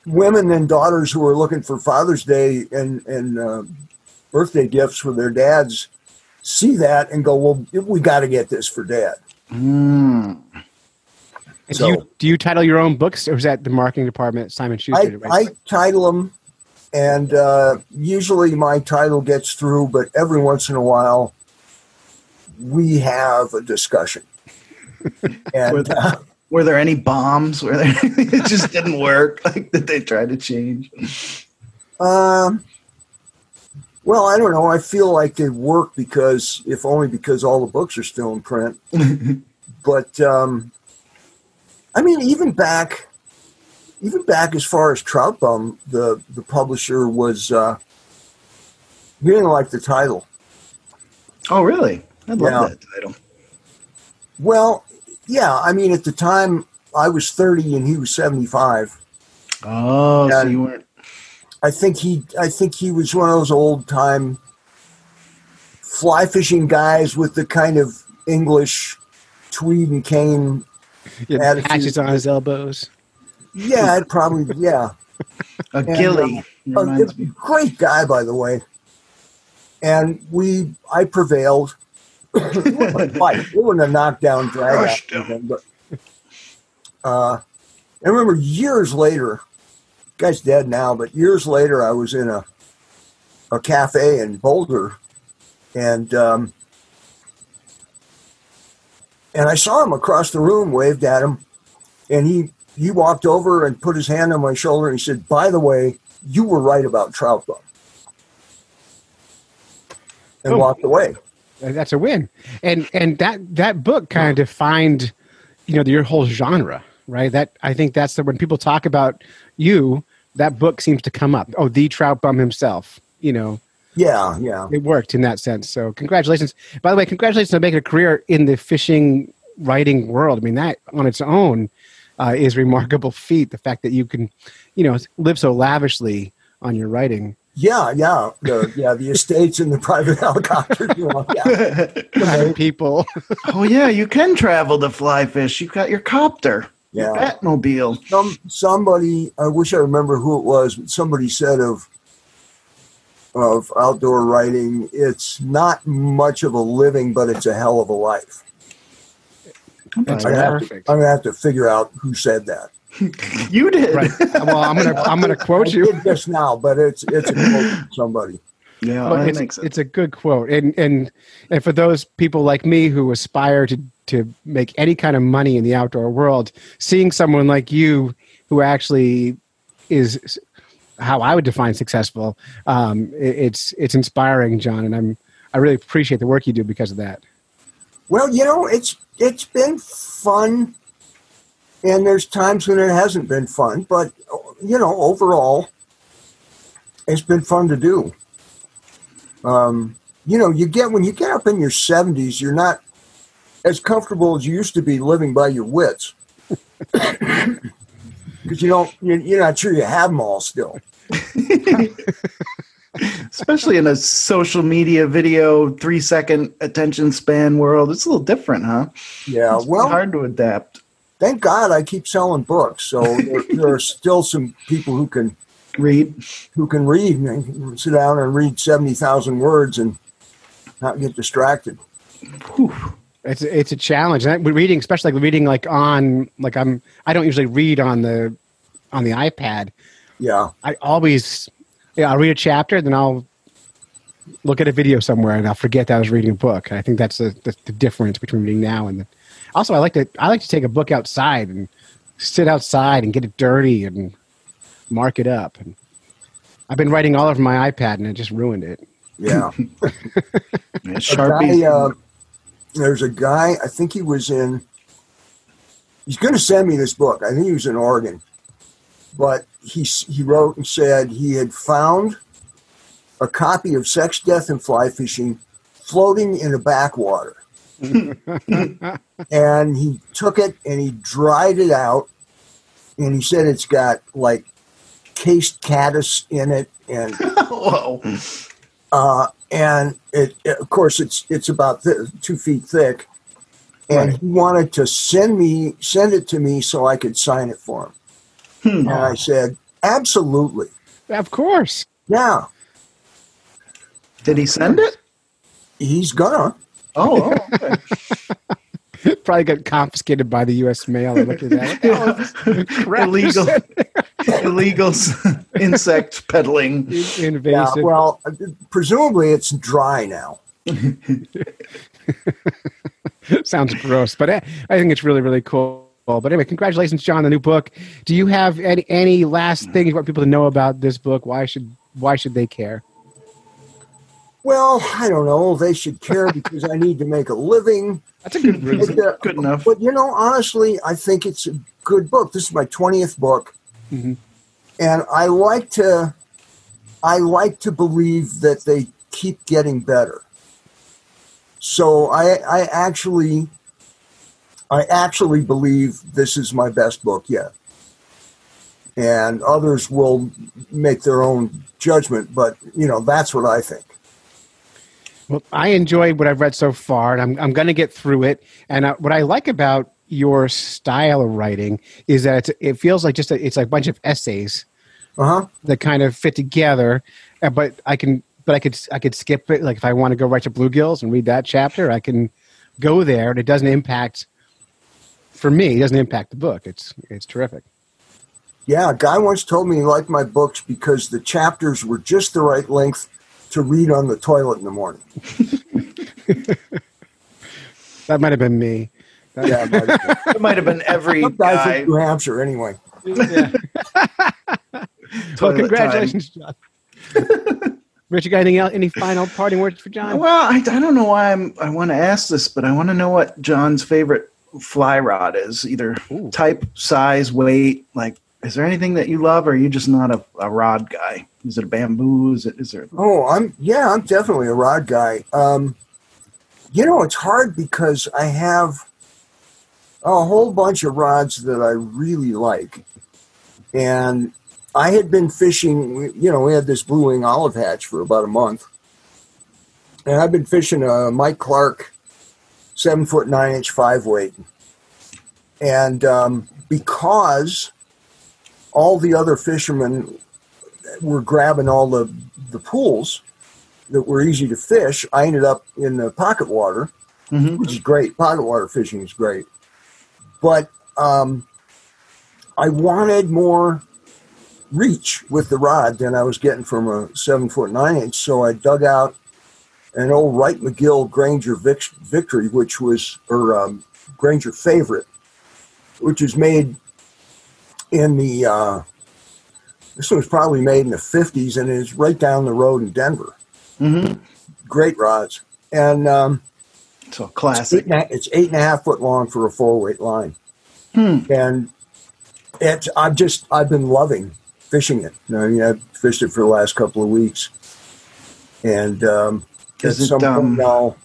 women and daughters who are looking for father's day and and uh, birthday gifts for their dads see that and go well we got to get this for dad Mm. And So- do you do you title your own books, or is that the marketing department Simon Schuster? I, I title them and uh, usually my title gets through but every once in a while we have a discussion [LAUGHS] and With- uh, Were there any bombs? Were there? [LAUGHS] it just didn't work. [LAUGHS] Like that they tried to change. Um, well, I don't know. I feel like they work because, if only because all the books are still in print. but um, I mean, even back, even back as far as Trout Bum, the the publisher was uh, he didn't like the title. Oh, really? I love Yeah. that title. Well, yeah. I mean, at the time I was thirty and he was seventy five. Oh, so you weren't. I think he I think he was one of those old time fly fishing guys with the kind of English tweed and cane. Yeah, attitude. patches on his elbows. Yeah, it probably yeah. A And, gilly. A, a great guy, by the way. And we I prevailed. [COUGHS] it wasn't a fight. It wasn't a knockdown drag out Crushed or him. anything, but uh, I remember years later. Guy's dead now, but years later, I was in a a cafe in Boulder, and um, and I saw him across the room, waved at him, and he he walked over and put his hand on my shoulder and he said, "By the way, you were right about trout bum," and Oh. walked away. That's a win. And and that that book kind of defined, you know, your whole genre, right? That I think that's the when people talk about you, that book seems to come up. Oh, the trout bum himself, you know. Yeah, yeah. it worked in that sense. So congratulations. By the way, congratulations on making a career in the fishing writing world. I mean, that on its own uh, is a remarkable feat. The fact that you can, you know, live so lavishly on your writing. Yeah, yeah, the, yeah. The estates and the private [LAUGHS] helicopters. You know, yeah. [LAUGHS] Having people. [LAUGHS] oh yeah, you can travel to fly fish. You've got your copter, your Yeah. Batmobile. Some somebody. I wish I remember who it was, but somebody said of of outdoor writing, it's not much of a living, but it's a hell of a life. That's I have to, perfect. I'm gonna have to figure out who said that. [LAUGHS] You did. Right. Well, I'm gonna I'm gonna quote I you. did just now, but it's it's a quote from somebody. Yeah, Well, it's, sense. it's a good quote, and and and for those people like me who aspire to to make any kind of money in the outdoor world, seeing someone like you who actually is how I would define successful, um, it- it's it's inspiring, John, and I'm I really appreciate the work you do because of that. Well, you know, it's it's been fun, and there's times when it hasn't been fun, but you know, overall, it's been fun to do. Um, you know, you get when you get up in your 70s, you're not as comfortable as you used to be living by your wits [LAUGHS] because you don't you're, you're not sure you have them all still. [LAUGHS] Especially in a social media video three second attention span world, it's a little different, huh? Yeah, It's well, hard to adapt. thank God I keep selling books, so there, there are still some people who can Read. who can read and sit down and read 70,000 words and not get distracted. Whew. It's it's a challenge. And I- with reading, especially like reading like on like I'm I don't usually read on the on the iPad. Yeah. I always, yeah, I'll read a chapter, then I'll look at a video somewhere, and I'll forget that I was reading a book. I think that's the, the, the difference between reading now and then. Also, I like to I like to take a book outside and sit outside and get it dirty and mark it up. And I've been writing all over my iPad, and it just ruined it. Yeah. [LAUGHS] Yeah, Sharpies. guy, uh, there's a guy, I think he was in, he's going to send me this book. I think he was in Oregon. But he, he wrote and said he had found a copy of Sex, Death, and Fly Fishing floating in a backwater. [LAUGHS] and he took it and he dried it out. And he said it's got like cased caddis in it and [LAUGHS] Whoa. uh, and it, it- of course it's it's about th- two feet thick and Right. he wanted to send me send it to me so i could sign it for him Hmm. and i said absolutely Of course, yeah Did he send it? he's gonna Oh, oh, okay. [LAUGHS] [LAUGHS] probably got confiscated by the U.S. mail. I looked at that. Oh, [LAUGHS] [LAUGHS] illegal, illegal insect peddling. yeah well presumably it's dry now Sounds gross, but I, I think it's really, really cool. But anyway, congratulations, John, on the new book. Do you have any, any last things you want people to know about this book? Why should why should they care? Well i don't know they should care because i need to make a living That's a good reason. But, uh, Good enough. But you know, honestly, I think it's a good book. This is my twentieth book, Mhm. and I like to, I like to believe that they keep getting better. So I, I actually, I actually believe this is my best book yet, and others will make their own judgment. But you know, that's what I think. Well, I enjoyed what I've read so far, and I'm I'm going to get through it. And uh, what I like about your style of writing is that it's, it feels like just a, it's like a bunch of essays Uh huh. that kind of fit together. uh, But I can, but I could, I could skip it. Like if I want to go right to bluegills and read that chapter, I can go there, and it doesn't impact. For me, it doesn't impact the book. It's it's terrific. Yeah, a guy once told me he liked my books because the chapters were just the right length to read on the toilet in the morning. [LAUGHS] That might have been me. Yeah, it might have been. It might have been every some guy. in New Hampshire anyway. [LAUGHS] well, toilet congratulations, John. [LAUGHS] Rich, you got anything else? Any final parting words for. John? Well, I, I don't know why I'm, I want to ask this, but I want to know what John's favorite fly rod is. Either Ooh. type, size, weight, like Is there anything that you love, or are you just not a, a rod guy? Is it a bamboo? Is it? Is there? Oh, I'm yeah, I'm definitely a rod guy. Um, you know, it's hard because I have a whole bunch of rods that I really like, and I had been fishing. You know, we had this blue wing olive hatch for about a month, and I've been fishing a Mike Clark seven foot nine inch five weight, and um, because all the other fishermen were grabbing all the the pools that were easy to fish. I ended up in the pocket water, Mhm. which is great. Pocket water fishing is great, but um, I wanted more reach with the rod than I was getting from a seven foot nine inch. So I dug out an old Wright McGill Granger Vic- Victory, which was or um, Granger Favorite, which was made in the uh, this was probably made in the 50s and is right down the road in Denver. Mm-hmm. Great rods. And um, So it's, eight classic. a, it's eight and a half foot long for a four weight line. Hmm. And it's, I've just, I've been loving fishing it. I mean, I've fished it for the last couple of weeks. And um, Is it, um, now,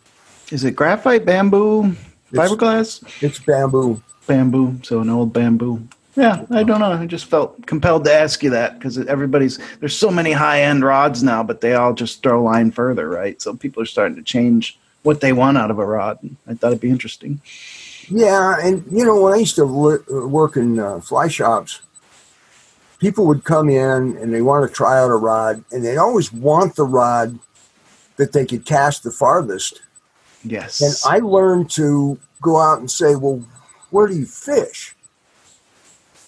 Is it graphite, bamboo, fiberglass, it's bamboo. bamboo? So an old bamboo. Yeah, I don't know. I just felt compelled to ask you that because everybody's there's so many high end rods now, but they all just throw a line further, right? So people are starting to change what they want out of a rod. I thought it'd be interesting. Yeah, and you know when I used to work in uh, fly shops, people would come in and they want to try out a rod, and they'd always want the rod that they could cast the farthest. Yes. And I learned to go out and say, "Well, where do you fish?"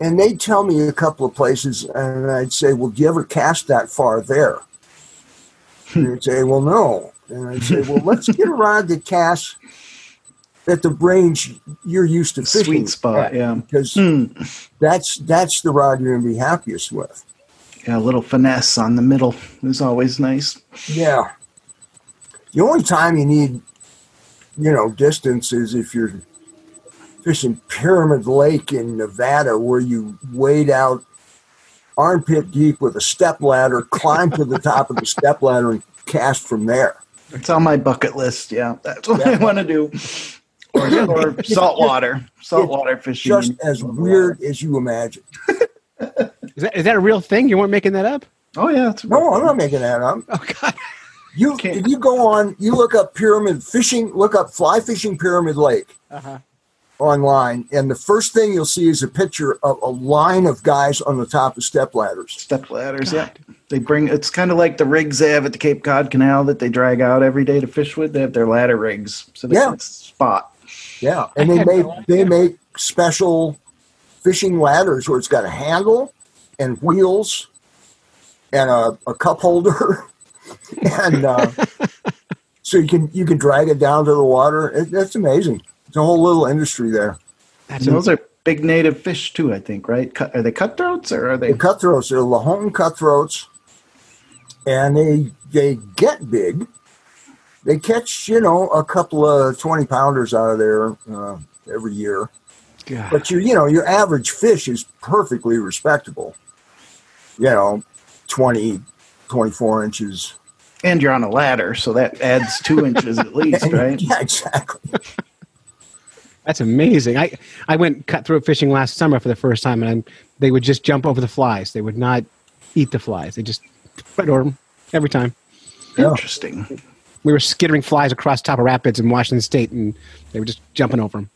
And they'd tell me a couple of places, and I'd say, "Well, do you ever cast that far there?" and they'd say, "Well, no." And I'd say, "Well, let's get a rod that casts at the range you're used to fishing." Sweet spot, at, yeah. because Hmm. that's that's the rod you're gonna be happiest with. Yeah, a little finesse on the middle is always nice. Yeah. The only time you need, you know, distance is if you're fishing Pyramid Lake in Nevada, where you wade out armpit deep with a step ladder, climb to the top of the [LAUGHS] step ladder, and cast from there. It's on my bucket list. Yeah, that's what Yeah. I want to do. Or, [LAUGHS] or saltwater, saltwater fishing. Just as weird as you imagine. Is that, is that a real thing? You weren't making that up? Oh yeah, it's No, I'm not making that up. Oh God! [LAUGHS] You Okay. if you go on, you look up pyramid fishing, look up fly fishing Pyramid Lake. Uh-huh. Online, and the first thing you'll see is a picture of a line of guys on the top of step ladders. step ladders. Yeah, they bring. It's kind of like the rigs they have at the Cape Cod Canal that they drag out every day to fish with. They have their ladder rigs, so they Yeah. can spot. Yeah, and they make they make special fishing ladders where it's got a handle and wheels and a, a cup holder, [LAUGHS] and uh, [LAUGHS] so you can you can drag it down to the water. It, that's amazing. It's a whole little industry there. That's those are big native fish too. I think, right? Cut, are they cutthroats or are they? The cutthroats are Lahontan cutthroats, and they they get big. They catch you know a couple of twenty pounders out of there uh, every year. God. But your you know your average fish is perfectly respectable. You know, 20, 24 inches. And you're on a ladder, so that adds two inches at least, [LAUGHS] right? Yeah, exactly. That's amazing. I, I went cutthroat fishing last summer for the first time, and they would just jump over the flies. They would not eat the flies. They just right over them every time. Yeah. Interesting. We were skittering flies across top of rapids in Washington State, and they were just jumping over them.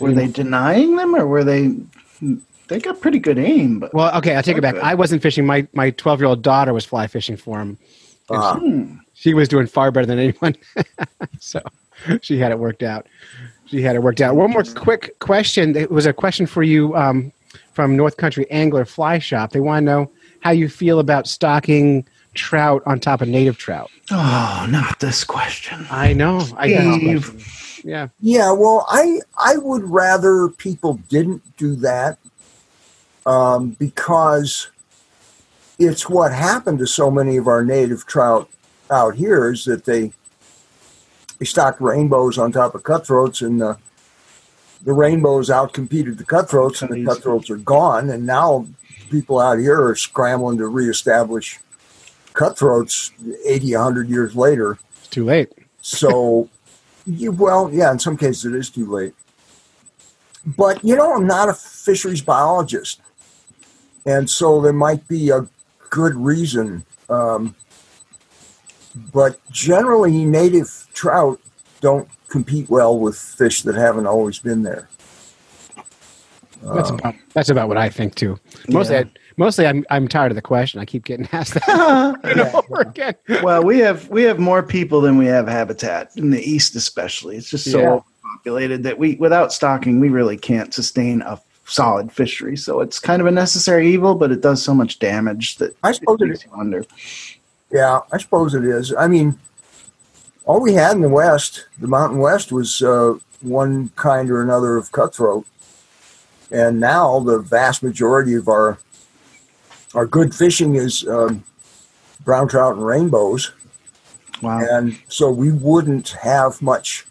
Were they denying them, or were they? They got pretty good aim, but Well, okay, I'll take it back. Okay. I wasn't fishing. My my twelve year old daughter was fly fishing for them. Uh, Hmm. She was doing far better than anyone, [LAUGHS] so she had it worked out. She had it worked out. One more quick question. It was a question for you um, from North Country Angler Fly Shop. They want to know how you feel about stocking trout on top of native trout. Oh, not this question. I know. I Steve. Yeah. yeah, well, I I would rather people didn't do that um, because it's what happened to so many of our native trout out here is that they they stock rainbows on top of cutthroats and uh, the rainbows outcompeted the cutthroats, and the cutthroats are gone. And now people out here are scrambling to reestablish cutthroats 80, 100 years later. It's too late. So, you, well, yeah, in some cases it is too late. But, you know, I'm not a fisheries biologist. And so there might be a good reason. Um, but generally, native trout don't compete well with fish that haven't always been there. That's Um, about that's about what I think too. Mostly, Yeah. I, mostly I'm I'm tired of the question. I keep getting [LAUGHS] asked that over [LAUGHS] and over again. well, we have we have more people than we have habitat in the east, especially. It's just so Yeah. populated that we, without stocking, we really can't sustain a solid fishery. So it's kind of a necessary evil, but it does so much damage that I suppose it makes you wonder. Yeah, I suppose it is. I mean, all we had in the West, the Mountain West, was uh, one kind or another of cutthroat, and now the vast majority of our our good fishing is um, brown trout and rainbows, Wow. and so we wouldn't have much.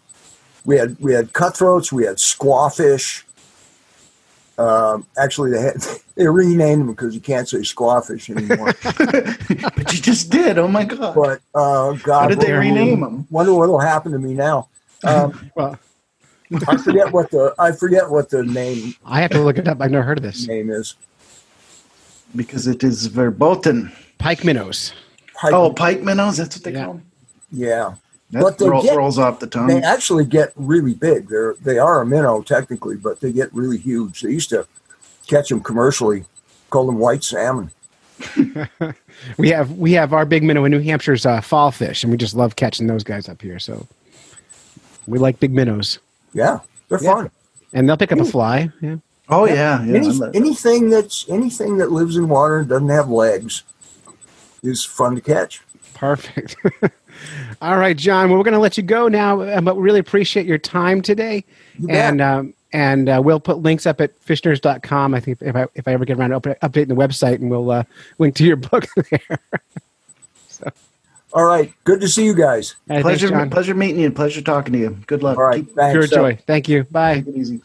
We had we had cutthroats, we had squawfish. Um, actually, they had [LAUGHS] they renamed them because you can't say squawfish anymore. [LAUGHS] but you just did. Oh my god. but uh, God, How did they rename them? Wonder what'll happen to me now. Um, [LAUGHS] Well, I forget what the I forget what the name I have to look it up. I've never heard of this. name is. Because it is verboten. Pike minnows. Pike- Oh, pike minnows. That's what they Yeah. call them. yeah. That But they roll, get- rolls off the tongue. They actually get really big. They're they are a minnow technically, but they get really huge. They used to catch them commercially, call them white salmon. [LAUGHS] We have we have our big minnow in New Hampshire's uh, fall fish, and we just love catching those guys up here. So we like big minnows, Yeah, they're Yeah. fun. and they'll pick up a fly. Yeah. oh yeah, yeah. Any, I anything that's anything that lives in water and doesn't have legs is fun to catch. Perfect. [LAUGHS] All right, John. Well, we're going to let you go now, uh, but we really appreciate your time today. You bet. And um, and uh, we'll put links up at fishnerds.com. I think if I if I ever get around to open, updating the website, and we'll uh, link to your [LAUGHS] book there. [LAUGHS] so. All right, good to see you guys. All right, pleasure, thanks, pleasure meeting you. And pleasure talking to you. Good luck. All right, Keep thanks. Pure joy. Thank you. Bye. take it easy.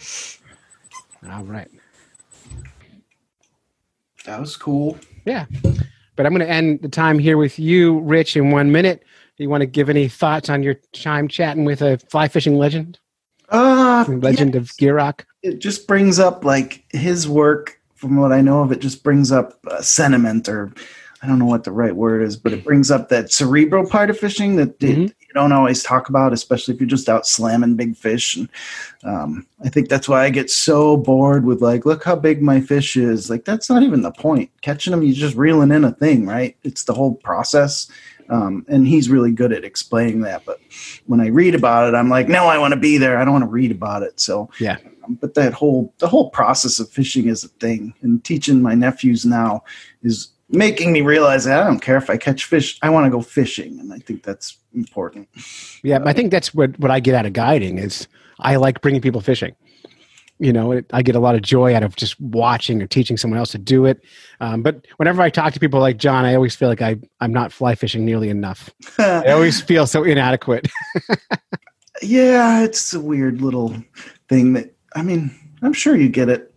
All right. That was cool. Yeah. But I'm going to end the time here with you, Rich, in one minute. Do you want to give any thoughts on your time chatting with a fly fishing legend, Uh, legend of Gierach? it just brings up like his work from what i know of it just brings up uh, sentiment or i don't know what the right word is but it brings up that cerebral part of fishing that it- Mhm. you don't always talk about especially if you're just out slamming big fish and um, i think that's why i get so bored with like look how big my fish is like that's not even the point. Catching them you're just reeling in a thing right? It's the whole process um, and he's really good at explaining that but when i read about it i'm like no i want to be there i don't want to read about it so Yeah. but that whole the whole process of fishing is a thing and teaching my nephews now is making me realize that i don't care if i catch fish i want to go fishing and i think that's important Yeah, I think that's what, what I get out of guiding is I like bringing people fishing. You know, it, I get a lot of joy out of just watching or teaching someone else to do it. Um, but whenever I talk to people like John, I always feel like I, I'm not fly fishing nearly enough. [LAUGHS] I always feel so inadequate. [LAUGHS] yeah it's a weird little thing that i mean i'm sure you get it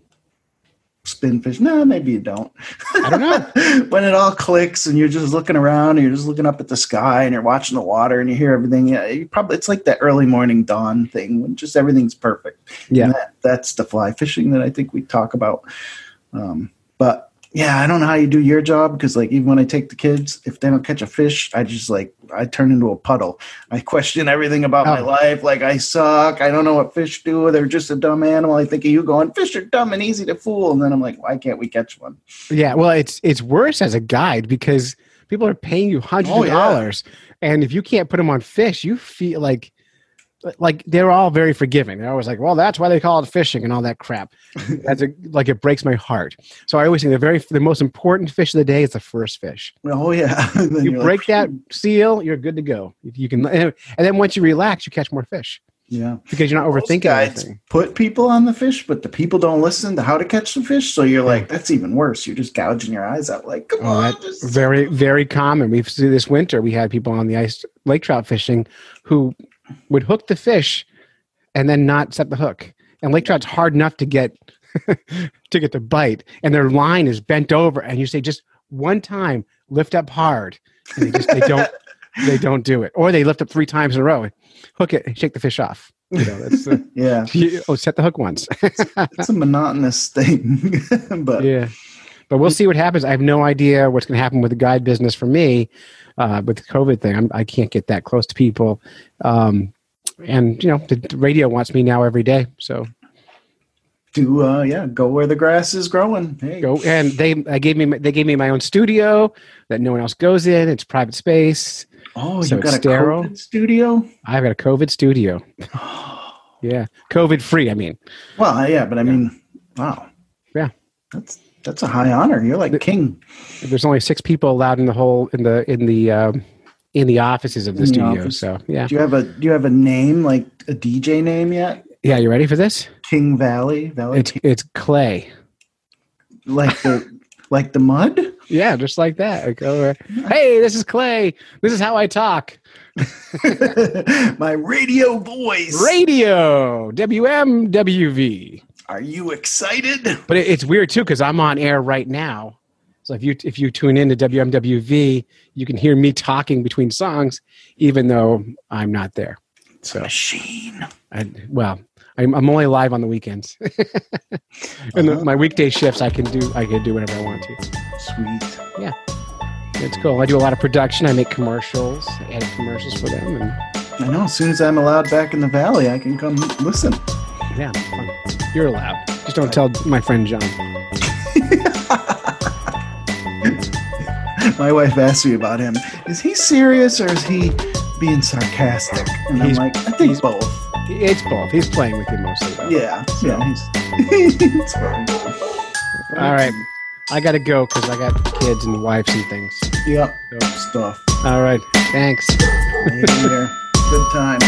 spin fish no maybe you don't I don't know. [LAUGHS] when it all clicks and you're just looking around and you're just looking up at the sky and you're watching the water and you hear everything yeah you probably it's like that early morning dawn thing when just everything's perfect Yeah. And that, that's the fly fishing that i think we talk about um, but yeah i don't know how you do your job because like even when i take the kids if they don't catch a fish i just like i turn into a puddle i question everything about my Oh. life like i suck i don't know what fish do they're just a dumb animal i think of you going fish are dumb and easy to fool and then i'm like why can't we catch one Yeah, well, it's it's worse as a guide because people are paying you oh, hundreds Oh, of yeah. dollars, and if you can't put them on fish, you feel like like they're all very forgiving. They're always like, "Well, that's why they call it fishing and all that crap." [LAUGHS] That's a, like it breaks my heart. So I always think the very the most important fish of the day is the first fish. oh yeah [LAUGHS] You break like, that seal, you're good to go. You can, and then once you relax, you catch more fish yeah because you're not Most overthinking guys anything. put people on the fish but the people don't listen to how to catch the fish so you're like that's even worse you're just gouging your eyes out like come Oh, on just very very common. We've seen this winter. We had people on the ice lake trout fishing who would hook the fish and then not set the hook. and lake trout's hard enough to get [LAUGHS] to get the bite, and their line is bent over, and you say just one time, lift up hard, and they just they don't [LAUGHS] they don't do it, or they lift up three times in a row, and hook it, and shake the fish off. You know, that's uh, [LAUGHS] Yeah, you, oh, set the hook once. it's a monotonous thing, but yeah, but we'll see what happens. I have no idea what's going to happen with the guide business for me uh, with the COVID thing. I'm, I can't get that close to people, um, and you know, the, the radio wants me now every day, so do uh, yeah, go where the grass is growing. Hey, go and they I gave me they gave me my own studio that no one else goes in. It's private space. Oh, So you got a sterile? COVID studio? I've got a COVID studio. [GASPS] Yeah, COVID free. I mean, Well, yeah, but I mean, wow. Yeah. That's that's a high honor. You're like king. there's only six people allowed in the whole in the in the um, in the offices of the the studio. office. So yeah, Do you have a do you have a name like a DJ name yet? yeah. You ready for this? King Valley, Valley, It's it's Clay. like the [LAUGHS] like the mud. Yeah, just like that. Like, uh, hey, this is Clay. This is how I talk. [LAUGHS] My radio voice. Radio WMWV. Are you excited? [LAUGHS] But it's weird too because I'm on air right now. So if you if you tune in to WMWV, you can hear me talking between songs, even though I'm not there. So Machine. I, well, I'm, I'm only live on the weekends, [LAUGHS] and the, my weekday shifts I can do I can do whatever I want to. Sweet. Yeah, it's cool. I do a lot of production. I make commercials, I edit commercials for them, and I know. As soon as I'm allowed back in the valley, I can come listen. Yeah, it's fun. You're allowed. Just don't tell my friend John. [LAUGHS] My wife asked me about him. Is he serious or is he being sarcastic? And He's- I'm like, I think both. It's both. He's playing with you mostly. Though. Yeah. Yeah. He's. [LAUGHS] it's fine. All right. I got to go because I got kids and wives and things. Yep. Stuff. All right. Thanks. Later. Good time.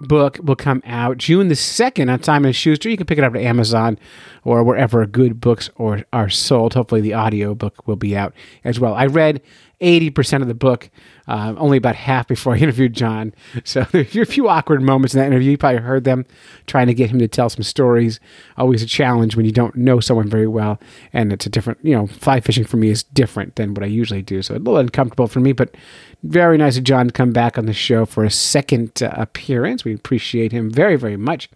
Book will come out June the 2nd on Simon & Schuster. You can pick it up at Amazon or wherever good books are sold. Hopefully the audio book will be out as well. I read 80% of the book, uh, only about half before I [LAUGHS] interviewed John. So [LAUGHS] there's a few awkward moments in that interview. You probably heard them trying to get him to tell some stories. Always a challenge when you don't know someone very well. And it's a different, you know, fly fishing for me is different than what I usually do. So a little uncomfortable for me, but very nice of John to come back on the show for a second uh, appearance. We appreciate him very, very much.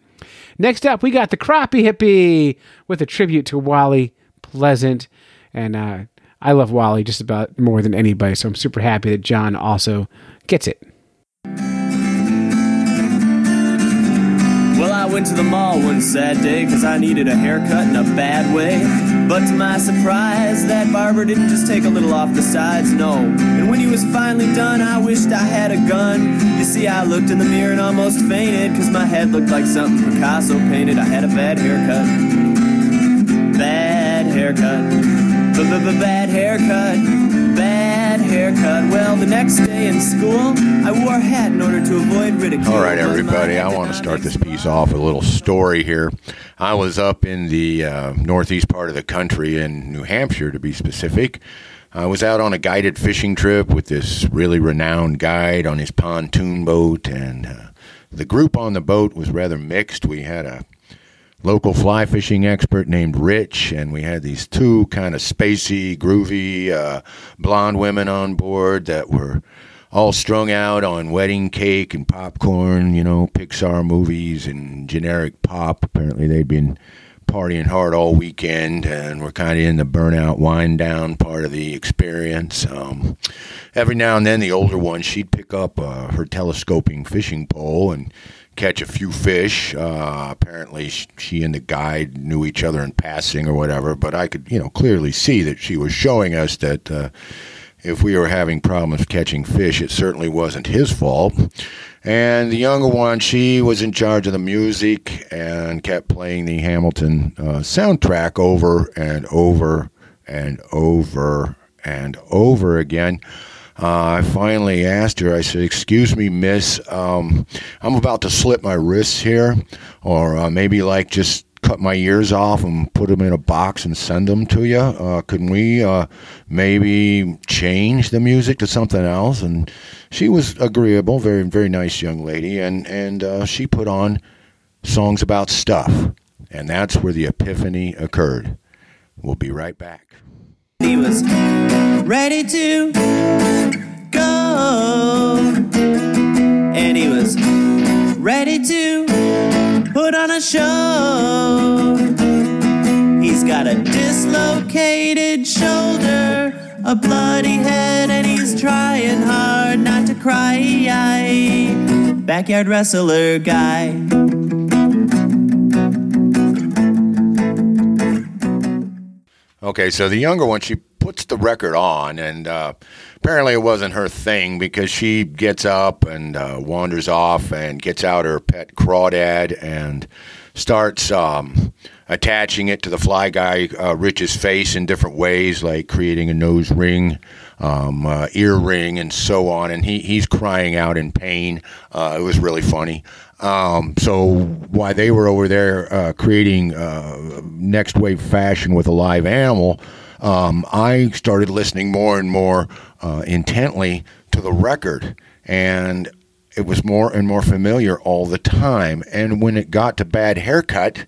Next up, we got the Crappie Hippie with a tribute to Wally Pleasant. And uh, I love Wally just about more than anybody, so I'm super happy that John also gets it. Well, I went to the mall one sad day because I needed a haircut in a bad way. But to my surprise, that barber didn't just take a little off the sides, no. And when he was finally done, I wished I had a gun. You see, I looked in the mirror and almost fainted because my head looked like something Picasso painted. I had a bad haircut. Bad haircut. Bad haircut. Bad haircut. Well, the next day in school, I wore a hat in order to avoid ridicule. All right, everybody. I want to start this piece off with a little story here. I was up in the uh, northeast part of the country, in New Hampshire to be specific. I was out on a guided fishing trip with this really renowned guide on his pontoon boat, and uh, the group on the boat was rather mixed. We had a local fly fishing expert named Rich, and we had these two kind of spacey, groovy uh, blonde women on board that were all strung out on wedding cake and popcorn, you know, Pixar movies and generic pop. Apparently, they'd been partying hard all weekend and we're kind of in the burnout, wind down part of the experience. Um, every now and then, the older one, she'd pick up uh, her telescoping fishing pole and catch a few fish. Uh, apparently, she and the guide knew each other in passing or whatever, but I could, you know, clearly see that she was showing us that. Uh, if we were having problems catching fish, it certainly wasn't his fault. And the younger one, she was in charge of the music and kept playing the Hamilton uh, soundtrack over and over and over and over again. Uh, I finally asked her, I said, Excuse me, miss, um, I'm about to slip my wrists here, or uh, maybe like just cut my ears off and put them in a box and send them to you. Uh, can we uh, maybe change the music to something else? And she was agreeable, very very nice young lady, and and uh, she put on songs about stuff, and that's where the epiphany occurred. We'll be right back. He was ready to go, and he was ready to put on a show. He's got a dislocated shoulder, a bloody head, and he's trying hard not to cry. Backyard wrestler guy. Okay, so the younger one, she puts the record on, and uh, apparently it wasn't her thing because she gets up and uh, wanders off and gets out her pet crawdad and starts um, attaching it to the fly guy uh, Rich's face in different ways, like creating a nose ring, um, uh, ear ring, and so on. And he, he's crying out in pain. Uh, it was really funny. Um, so while they were over there uh, creating uh, next wave fashion with a live animal, um, I started listening more and more uh, intently to the record, and it was more and more familiar all the time. And when it got to Bad Haircut,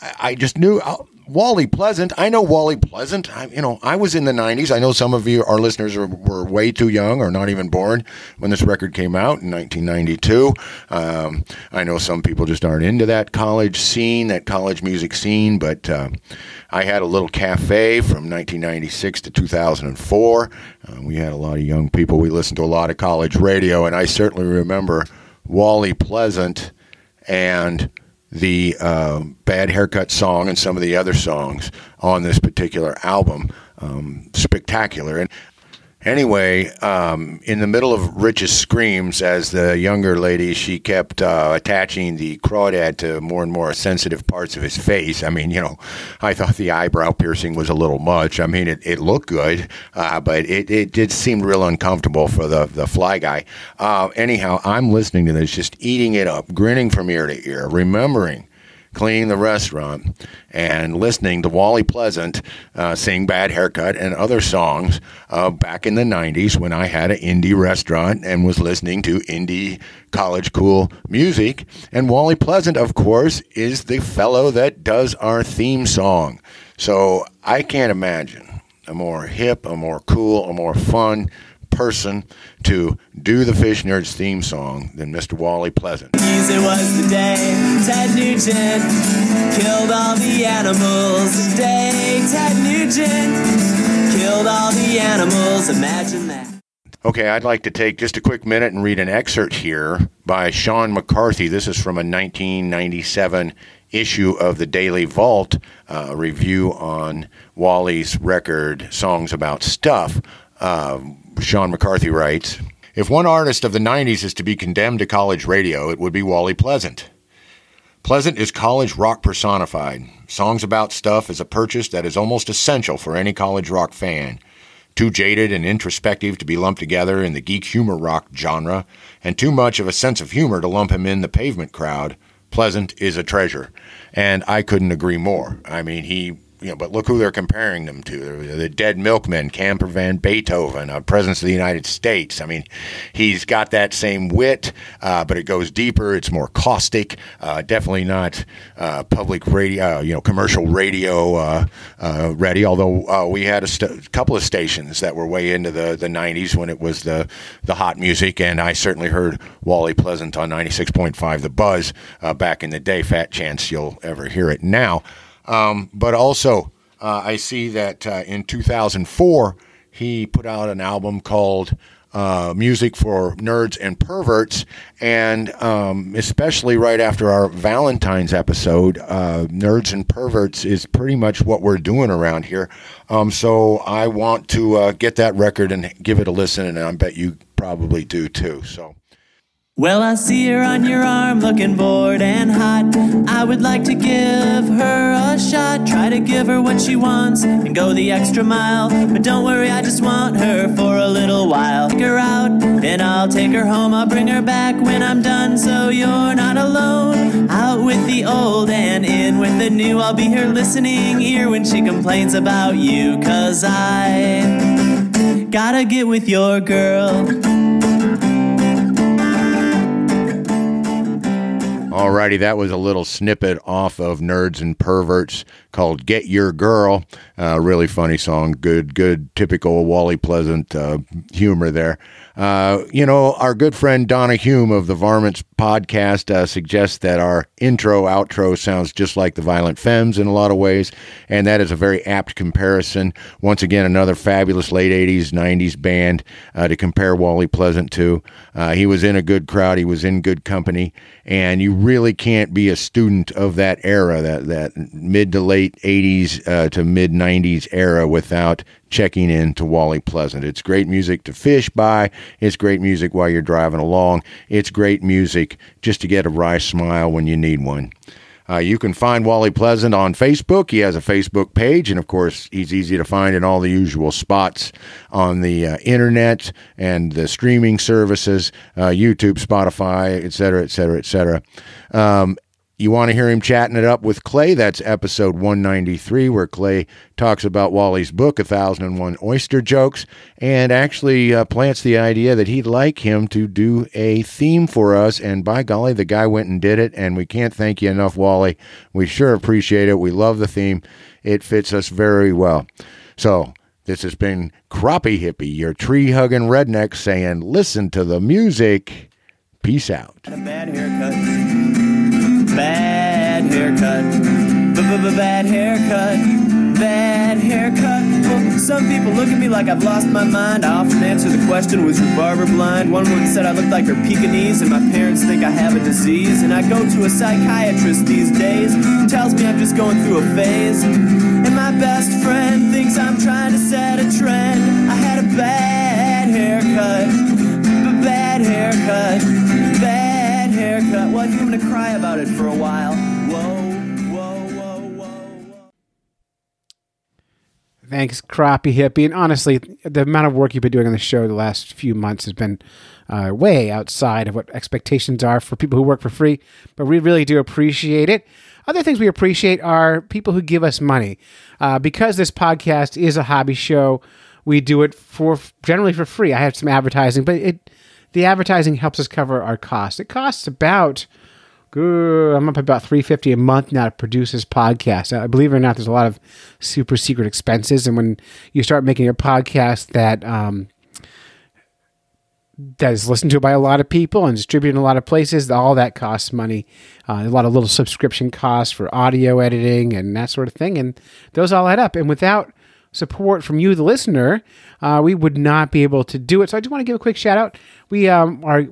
I, I just knew. Uh, Wally Pleasant. I know Wally Pleasant. I, you know, I was in the '90s. I know some of you, our listeners, are, were way too young or not even born when this record came out in 1992. Um, I know some people just aren't into that college scene, that college music scene. But uh, I had a little cafe from 1996 to 2004. Uh, we had a lot of young people. We listened to a lot of college radio, and I certainly remember Wally Pleasant and the uh, Bad Haircut song and some of the other songs on this particular album. Um, spectacular. And anyway, um, in the middle of Rich's screams, as the younger lady, she kept uh, attaching the crawdad to more and more sensitive parts of his face. I mean, you know, I thought the eyebrow piercing was a little much. I mean, it, it looked good, uh, but it, it did seem real uncomfortable for the, the fly guy. Uh, anyhow, I'm listening to this, just eating it up, grinning from ear to ear, remembering cleaning the restaurant and listening to Wally Pleasant uh, sing Bad Haircut and other songs uh, back in the 90s when I had an indie restaurant and was listening to indie college cool music. And Wally Pleasant, of course, is the fellow that does our theme song. So I can't imagine a more hip, a more cool, a more fun person to do the Fish Nerds theme song than Mr. Wally Pleasant. It was the day Ted Nugent killed all the animals. The day Ted Nugent killed all the animals. Imagine that. Okay, I'd like to take just a quick minute and read an excerpt here by Sean McCarthy. This is from a 1997 issue of the Daily Vault uh, review on Wally's record, Songs About Stuff. Uh, Sean McCarthy writes If one artist of the 90s is to be condemned to college radio, it would be Wally Pleasant. Pleasant is college rock personified. Songs About Stuff is a purchase that is almost essential for any college rock fan. Too jaded and introspective to be lumped together in the geek humor rock genre, and too much of a sense of humor to lump him in the pavement crowd, Pleasant is a treasure. And I couldn't agree more. I mean, he you know, but look who they're comparing them to. The Dead Milkmen, Camper Van Beethoven, uh, Presidents of the United States. I mean, he's got that same wit, uh, but it goes deeper. It's more caustic. Uh, definitely not uh, public radio, uh, you know, commercial radio uh, ready. Although we had a st- couple of stations that were way into the, the 90s when it was the the hot music, and I certainly heard Wally Pleasant on 96.5 The Buzz back in the day. Fat chance you'll ever hear it now. Um, but also, uh, I see that uh, in 2004, he put out an album called uh, Music for Nerds and Perverts. And um, especially right after our Valentine's episode, uh, Nerds and Perverts is pretty much what we're doing around here. Um, so I want to uh, get that record and give it a listen, and I bet you probably do too. So. Well, I see her on your arm looking bored and hot. I would like to give her a shot. Try to give her what she wants and go the extra mile. But don't worry, I just want her for a little while. Take her out and I'll take her home. I'll bring her back when I'm done, so you're not alone. Out with the old and in with the new. I'll be her listening ear when she complains about you. Cause I gotta get with your girl. Alrighty, that was a little snippet off of Nerds and Perverts called "Get Your Girl." Uh, really funny song. Good, good, typical Wally Pleasant uh, humor there. Uh, you know, our good friend Donna Hume of the Varmints podcast uh, suggests that our intro outro sounds just like the Violent Femmes in a lot of ways, and that is a very apt comparison. Once again, another fabulous late '80s, '90s band uh, to compare Wally Pleasant to. Uh, he was in a good crowd. He was in good company, and you really can't be a student of that era, that that mid to late '80s uh, to mid '90s era, without checking in to Wally Pleasant. It's great music to fish by. It's great music while you're driving along. It's great music just to get a wry smile when you need one. Uh, you can find Wally Pleasant on Facebook. He has a Facebook page, and of course, he's easy to find in all the usual spots on the uh, internet and the streaming services, uh, YouTube, Spotify, et cetera, et cetera, et cetera. Um, you want to hear him chatting it up with Clay? That's episode 193, where Clay talks about Wally's book, A Thousand and One Oyster Jokes, and actually uh, plants the idea that he'd like him to do a theme for us. And by golly, the guy went and did it, and we can't thank you enough, Wally. We sure appreciate it. We love the theme, it fits us very well. So, this has been Crappie Hippie, your tree hugging redneck, saying, Listen to the music. Peace out. A bad haircut. Bad haircut. Bad haircut. Bad haircut. Well, some people look at me like I've lost my mind. I often answer the question, was your barber blind? One woman said I looked like her Pekingese, and my parents think I have a disease. And I go to a psychiatrist these days who tells me I'm just going through a phase. And my best friend thinks I'm trying to set a trend. I had a bad haircut. Bad haircut. Bad haircut. Well, I I'm gonna cry about it for a while. Whoa, whoa, whoa, whoa, whoa. Thanks, Crappie Hippie. And honestly, the amount of work you've been doing on the show the last few months has been uh, way outside of what expectations are for people who work for free. But we really do appreciate it. Other things we appreciate are people who give us money. Uh, because this podcast is a hobby show, we do it for generally for free. I have some advertising, but it the advertising helps us cover our costs. It costs about I'm up about 350 a month now to produce this podcast. Uh, believe it or not, there's a lot of super secret expenses, and when you start making a podcast that um, that is listened to by a lot of people and distributed in a lot of places, all that costs money. Uh, a lot of little subscription costs for audio editing and that sort of thing, and those all add up. And without support from you, the listener, uh, we would not be able to do it. So I just want to give a quick shout out. We um, our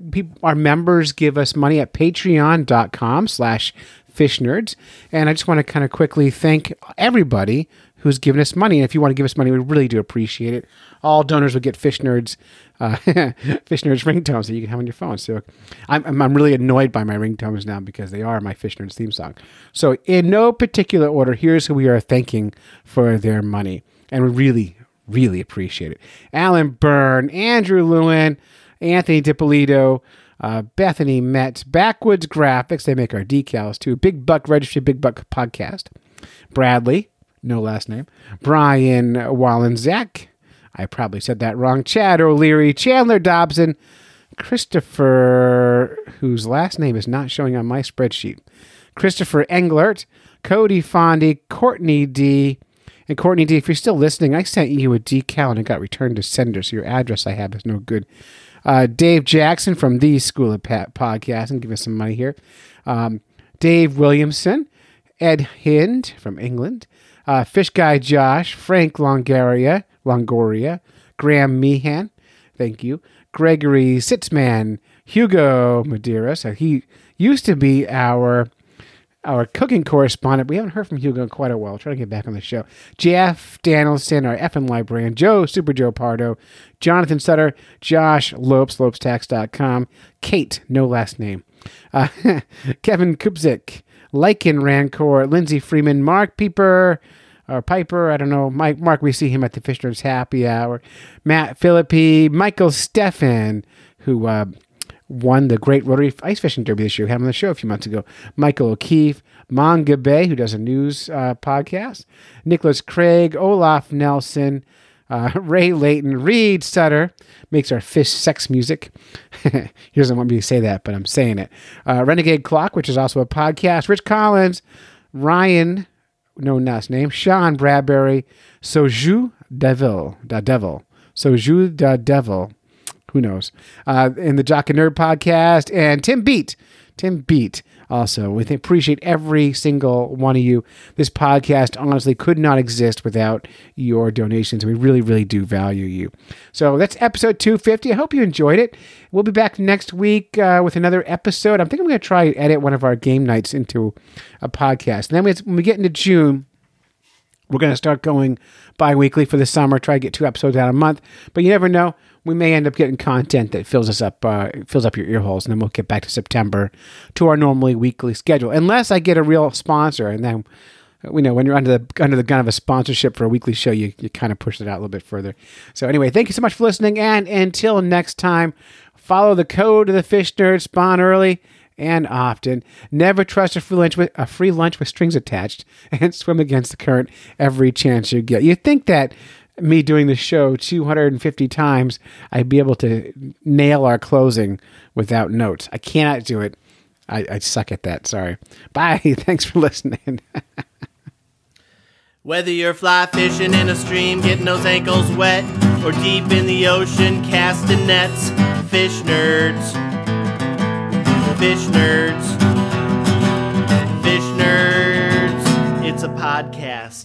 our members give us money at patreon.com slash fish nerds. And I just want to kind of quickly thank everybody who's given us money. And if you want to give us money, we really do appreciate it. All donors will get fish nerds, uh, [LAUGHS] fish nerds ringtones that you can have on your phone. So I'm, I'm really annoyed by my ringtones now because they are my fish nerds theme song. So in no particular order, here's who we are thanking for their money. And we really, really appreciate it. Alan Byrne, Andrew Lewin, Anthony DiPolito, uh, Bethany Metz, Backwoods Graphics, they make our decals too. Big Buck Registry, Big Buck Podcast. Bradley, no last name. Brian Wallenczak, I probably said that wrong. Chad O'Leary, Chandler Dobson, Christopher, whose last name is not showing on my spreadsheet. Christopher Englert, Cody Fondy, Courtney D. And Courtney D, if you're still listening, I sent you a decal and it got returned to sender, so your address I have is no good. Uh, Dave Jackson from the School of Podcasting and give us some money here. Um, Dave Williamson, Ed Hind from England, uh, Fish Guy Josh, Frank Longaria, Longoria, Graham Meehan, thank you, Gregory Sitzman, Hugo Madeira. So he used to be our our cooking correspondent. We haven't heard from Hugo in quite a while. I'll try to get back on the show. Jeff Danielson, our FM librarian. Joe, Super Joe Pardo. Jonathan Sutter. Josh Lopes, lopestax.com. Kate, no last name. Uh, [LAUGHS] Kevin Kupzik. Lycan Rancor. Lindsay Freeman. Mark Pieper. or Piper. I don't know. Mike, Mark, we see him at the Fish Nerds Happy Hour. Matt Philippi, Michael Steffen, who uh, won the Great Rotary Ice Fishing Derby this year. We had him on the show a few months ago. Michael O'Keefe, Manga Bay, who does a news uh, podcast. Nicholas Craig, Olaf Nelson, uh, [LAUGHS] Ray Layton, Reed Sutter makes our fish sex music. [LAUGHS] he doesn't want me to say that, but I'm saying it. Uh, Renegade Clock, which is also a podcast. Rich Collins, Ryan, no last name, Sean Bradbury, Soju Devil, da Devil, Soju da Devil, who knows? Uh, in the Jock and Nerd podcast, and Tim Beat, Tim Beat. Also, we appreciate every single one of you. This podcast honestly could not exist without your donations. We really, really do value you. So that's episode 250. I hope you enjoyed it. We'll be back next week uh, with another episode. I'm thinking I'm going to try and edit one of our game nights into a podcast. And then when we get into June, we're going to start going bi weekly for the summer, try to get two episodes out a month. But you never know. We may end up getting content that fills us up, uh, fills up your ear holes, and then we'll get back to September to our normally weekly schedule. Unless I get a real sponsor, and then you know when you're under the under the gun of a sponsorship for a weekly show, you you kind of push it out a little bit further. So anyway, thank you so much for listening, and until next time, follow the code of the fish nerd. Spawn early and often. Never trust a free lunch with a free lunch with strings attached, [LAUGHS] and swim against the current every chance you get. You think that me doing the show 250 times, I'd be able to nail our closing without notes. I cannot do it. I, I suck at that. Sorry. Bye. [LAUGHS] Thanks for listening. [LAUGHS] Whether you're fly fishing in a stream, getting those ankles wet, or deep in the ocean casting nets, fish nerds. Fish nerds. Fish nerds. It's a podcast.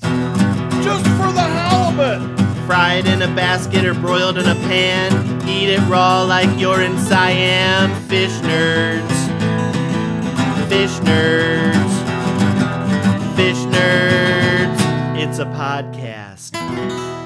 Just for the halibut. Fried in a basket or broiled in a pan. Eat it raw like you're in Siam. Fish nerds. Fish nerds. Fish nerds. It's a podcast.